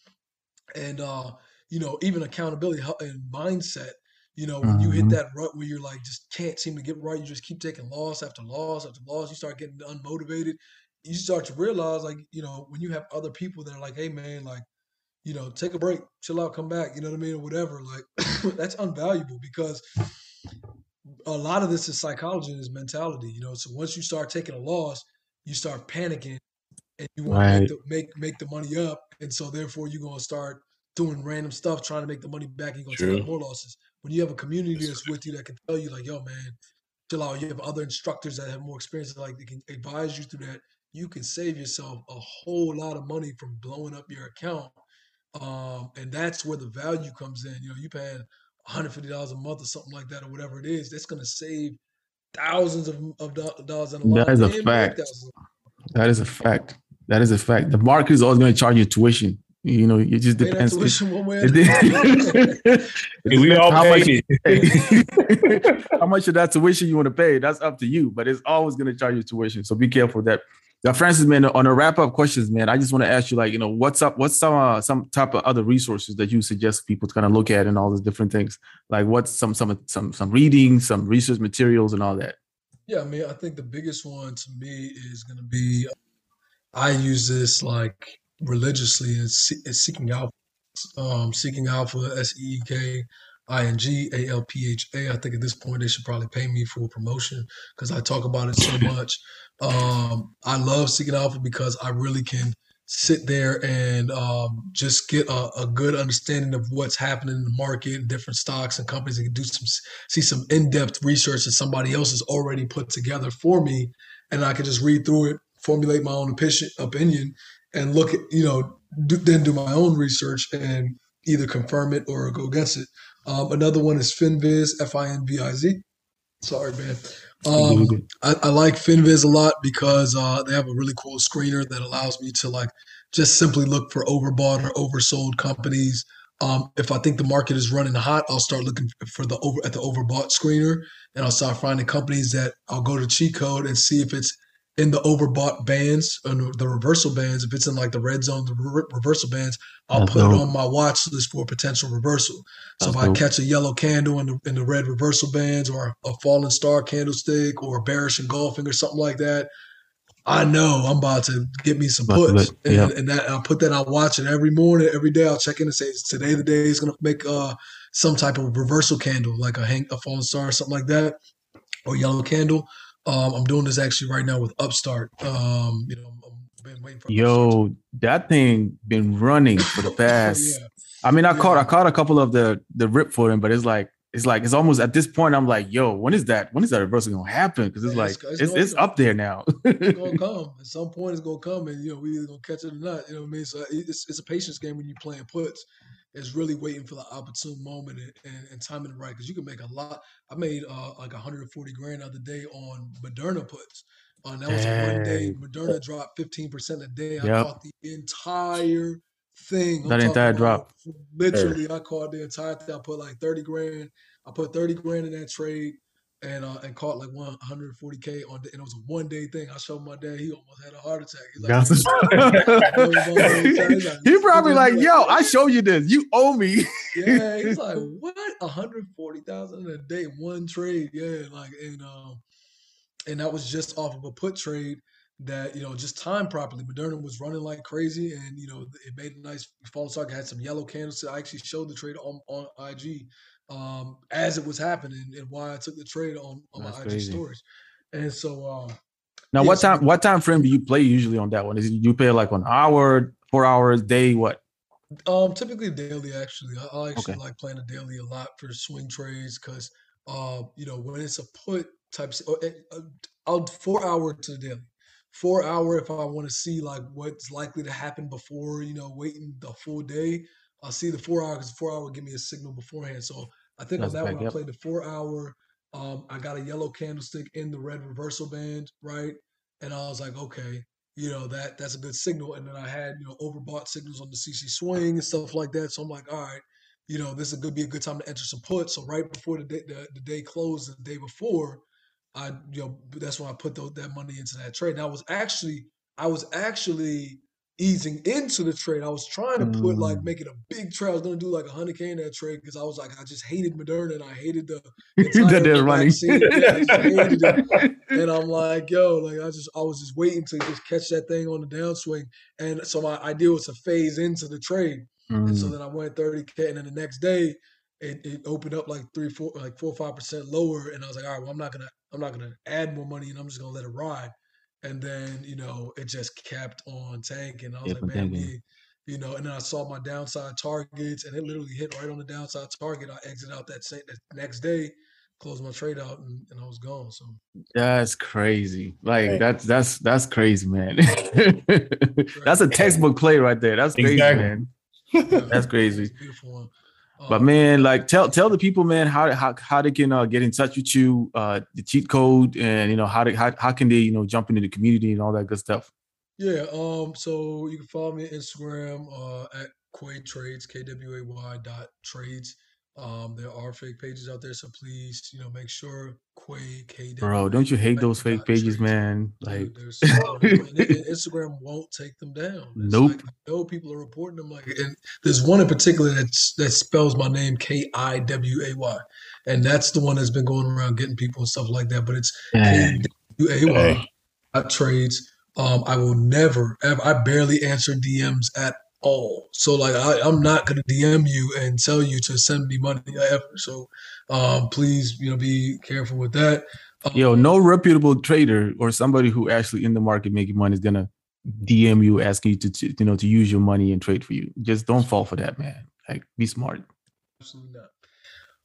And uh, you know, even accountability and mindset. You know, when mm-hmm. you hit mm-hmm. that rut where you're like just can't seem to get right, you just keep taking loss after loss after loss. You start getting unmotivated. You start to realize, like, you know, when you have other people that are like, "Hey, man, like, you know, take a break, chill out, come back," you know what I mean, or whatever. Like, that's unvaluable because a lot of this is psychology and is mentality. You know, so once you start taking a loss, you start panicking, and you want right. to make, the, make make the money up, and so therefore you're gonna start doing random stuff trying to make the money back. And you're gonna take more losses. When you have a community that's with you that can tell you, like, yo, man, chill out. You have other instructors that have more experience, like they can advise you through that. You can save yourself a whole lot of money from blowing up your account. Um, and that's where the value comes in. You know, you paying $150 a month or something like that, or whatever it is. That's gonna save thousands of, of dollars in a lot. That is a fact. That is a fact. That is a fact. The market is always going to charge you tuition. You know, it just depends. we all how much, how much of that tuition you want to pay? That's up to you, but it's always going to charge you tuition. So be careful that. Now, Francis, man, on a wrap up questions, man, I just want to ask you, like, you know, what's up? What's some uh, some type of other resources that you suggest people to kind of look at and all those different things? Like, what's some some some some reading, some research materials, and all that? Yeah, I mean, I think the biggest one to me is going to be. I use this like religiously and, seeking out um, seeking alpha s e e k i n g a l p h a. I think at this point they should probably pay me for a promotion because I talk about it so much. Um, I love seeking alpha because I really can sit there and um, just get a, a, good understanding of what's happening in the market and different stocks and companies and do some see some in-depth research that somebody else has already put together for me and I can just read through it formulate my own opinion and look at you know do, then do my own research and either confirm it or go against it. Um, another one is Finviz, F I N V I Z. Sorry, man. Um, I, I, like Finviz a lot because uh, they have a really cool screener that allows me to like just simply look for overbought or oversold companies. Um, if I think the market is running hot, I'll start looking for the over at the overbought screener, and I'll start finding companies that I'll go to cheat code and see if it's in the overbought bands and the reversal bands, if it's in like the red zone, the re- reversal bands, I'll That's put dope. it on my watch list for a potential reversal. So That's if dope. I catch a yellow candle in the, in the red reversal bands or a falling star candlestick or a bearish engulfing or something like that, I know I'm about to get me some puts. And, and, that I'll put that, I'll watch it every morning, every day. I'll check in and say, today the day is going to make uh, some type of reversal candle, like a, hang, a falling star or something like that, or yellow candle. Um, I'm doing this actually right now with Upstart. Um, you know, I've been waiting for. Yo, Upstart. that thing been running for the past. yeah. I mean, I Yeah. caught I caught a couple of the the rip for him, but it's like it's like it's almost at this point. I'm like, yo, when is that? When is that reversal gonna happen? Because it's Yeah, like it's- it's it's it's up there now. it's gonna come at some point. It's gonna come, and you know we either gonna catch it or not. You know what I mean? So it's, it's a patience game when you're playing puts. It's really waiting for the opportune moment and, and, and timing it right because you can make a lot. I made uh, like 140 grand the other day on Moderna puts. Uh, that was one day. Moderna dropped 15 percent a day. I Yep. caught the entire thing. I'm That entire drop. Literally, I caught the entire thing. I put like 30 grand. I put 30 grand in that trade and uh, and caught like 140k on and it was a one day thing. I showed my dad, he almost had a heart attack. He's like, he probably like, yo, I show you this. You owe me. yeah, he's like, what? 140,000 a day, one trade. Yeah, like and um and that was just off of a put trade that you know just timed properly. Moderna was running like crazy, and you know it made a nice falling stock. Had some yellow candles. I actually showed the trade on on IG um, as it was happening and why I took the trade on on That's my IG crazy. stories. And so um, Now, what time what time frame do you play usually on that one? Is it you play like an hour, four hours, day, what? Um, typically daily. Actually, I, I actually Okay. like playing a daily a lot for swing trades because, uh, you know, when it's a put type, or, uh, I'll four hour to the daily. Four hour if I want to see like what's likely to happen before you know waiting the full day. I'll see the four hour because four hour will give me a signal beforehand. So I think That's on that one I played the four hour. Um, I got a yellow candlestick in the red reversal band, right? And I was like, okay, you know that that's a good signal. And then I had you know overbought signals on the CC swing and stuff like that. So I'm like, all right, you know this is going to be a good time to enter some puts. So right before the day the, the day closed, the day before, I you know that's when I put that money into that trade. And I was actually I was actually easing into the trade. I was trying to put like Mm. make it a big trade. I was going to do like a hundred k in that trade because I was like I just hated Moderna and I hated the that running. vaccine. Yeah. And I'm like, yo, like I just I was just waiting to just catch that thing on the downswing. And so my idea was to phase into the trade. And so Mm, then I went 30K and then the next day it, it opened up like three, four, like four or five percent lower. And I was like, all right, well, I'm not gonna I'm not gonna add more money and I'm just gonna let it ride. And then, you know, it just kept on tanking. I was Kept like, on man, tanking. you know, and then I saw my downside targets and it literally hit right on the downside target. I exited out that same that next day, closed my trade out and, and I was gone. So That's crazy. Like Right. that's that's that's crazy, man. that's a textbook play right there. That's crazy, Exactly. man. yeah, That's crazy. it's beautiful one. But Um, man, like tell tell the people, man, how how how they can uh, get in touch with you, uh, the cheat code, and you know how to how, how can they you know jump into the community and all that good stuff. Yeah, um, so you can follow me on Instagram uh, at Kway Trades, K W A Y dot trades. Um, there are fake pages out there, so please, you know, make sure Kway K Bro, don't you hate those fake pages, man? Like, so Instagram won't take them down. It's Nope. Like, know people are reporting them. Like, and there's one in particular that's that spells my name K I W A Y, and that's the one that's been going around getting people and stuff like that. But it's man, K-W-A-Y dot trades. Um, I will never, ever, I barely answer DMs at all. So like, I, I'm not gonna DM you and tell you to send me money ever. So, um, please, you know, be careful with that. Um, yo, no reputable trader or somebody who actually in the market making money is gonna DM you asking you to, to you know to use your money and trade for you. Just don't fall for that, man. Like, be smart. Absolutely not.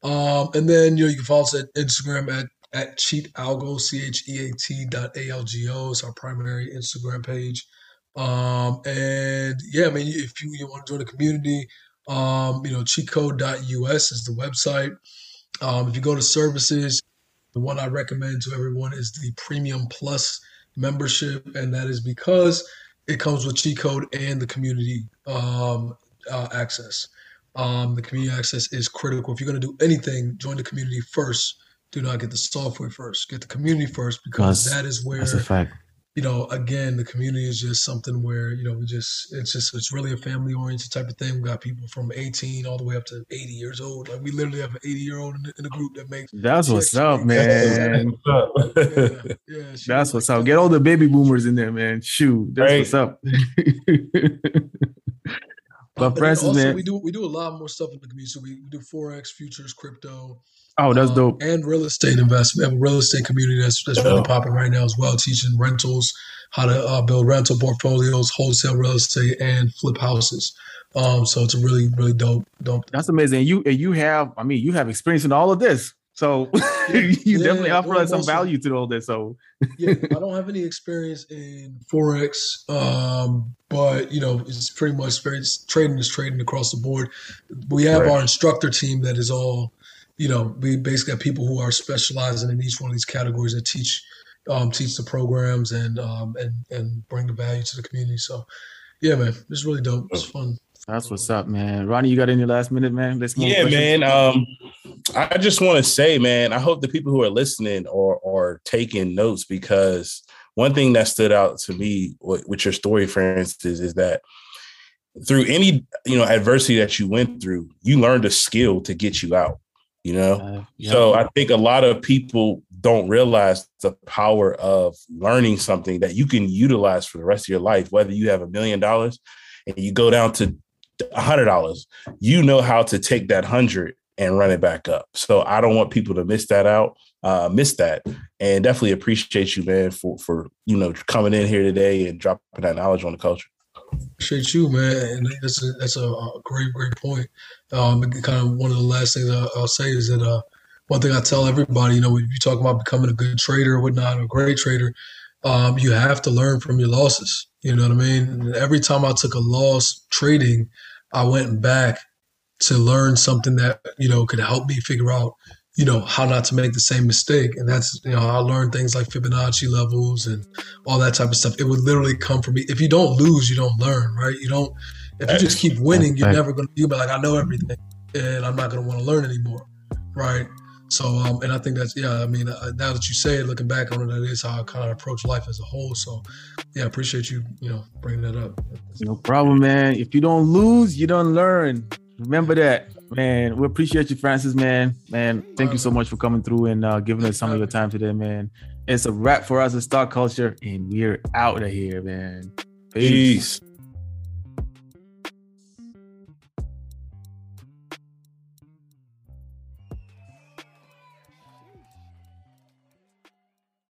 Um, and then you know you can follow us at Instagram at at cheat algo c h e a t dot a l g o is our primary Instagram page. Um, and yeah, I mean if you, you want to join the community, um, you know cheatcode.us is the website. Um, if you go to services, the one I recommend to everyone is the Premium Plus membership, and that is because it comes with cheat code and the community um, uh, access. Um, the community access is critical. If you're going to do anything, join the community first. Do not get the software first. Get the community first because That's- that is where That's a fact. You know. Again, the community is just something where you know we just it's just it's really a family oriented type of thing. We got people from 18 all the way up to 80 years old. Like we literally have an 80 year old in, the- in the group that makes. That's what's up, man. Yeah, yeah. That's was what's up. Get all the baby boomers in there, man. Shoot, that's Right. what's up. But and Francis, also man, we do we do a lot more stuff in the community. So we, we do forex, futures, crypto, oh, that's um, dope. and real estate investment. We real estate community that's that's really popping right now as well, teaching rentals, how to uh, build rental portfolios, wholesale real estate, and flip houses. Um, so it's a really really dope dope. That's amazing. You and you have, I mean, you have experience in all of this. So you Yeah, definitely offer well, us some value to all this. So yeah, I don't have any experience in forex, um, but you know, it's pretty much very trading is trading across the board. We have Right. our instructor team that is all, you know, we basically have people who are specializing in each one of these categories that teach, um, teach the programs and um, and and bring the value to the community. So, yeah, man, it's really dope. It's fun. that's what's up, man. Ronnie, you got any last minute, man? Let's move Yeah, questions. man. Um, I just want to say, man, I hope the people who are listening are are taking notes because one thing that stood out to me with, with your story, for instance, is that through any you know adversity that you went through, you learned a skill to get you out. You know, Uh, yeah. so I think a lot of people don't realize the power of learning something that you can utilize for the rest of your life. Whether you have a million dollars and you go down to a hundred dollars, you know how to take that hundred and run it back up. So I don't want people to miss that out, uh, miss that, and definitely appreciate you, man, for for you know coming in here today and dropping that knowledge on the culture. Appreciate you, man. And that's a, that's a, a great, great point. Um, kind of one of the last things I'll, I'll say is that uh, one thing I tell everybody, you know, when you talk about becoming a good trader or whatnot, a great trader, um, you have to learn from your losses. You know what I mean? And every time I took a loss trading, I went back to learn something that you know could help me figure out you know how not to make the same mistake. And that's you know i learned things like fibonacci levels and all that type of stuff. It would literally come from me. If you don't lose you don't learn right? You don't if you just keep winning you're never gonna you'll be like i know everything and i'm not gonna want to learn anymore right? So um and i think that's yeah i mean uh, now that you say it looking back on it that is how i kind of approach life as a whole. So yeah i appreciate you you know bringing that up. No problem, man. If you don't lose, you don't learn. Remember that, man. We appreciate you, Francis, man. Man, thank you so much for coming through and uh, giving us some of your time today, man. It's a wrap for us at Stock Culture, and we're out of here, man. Peace.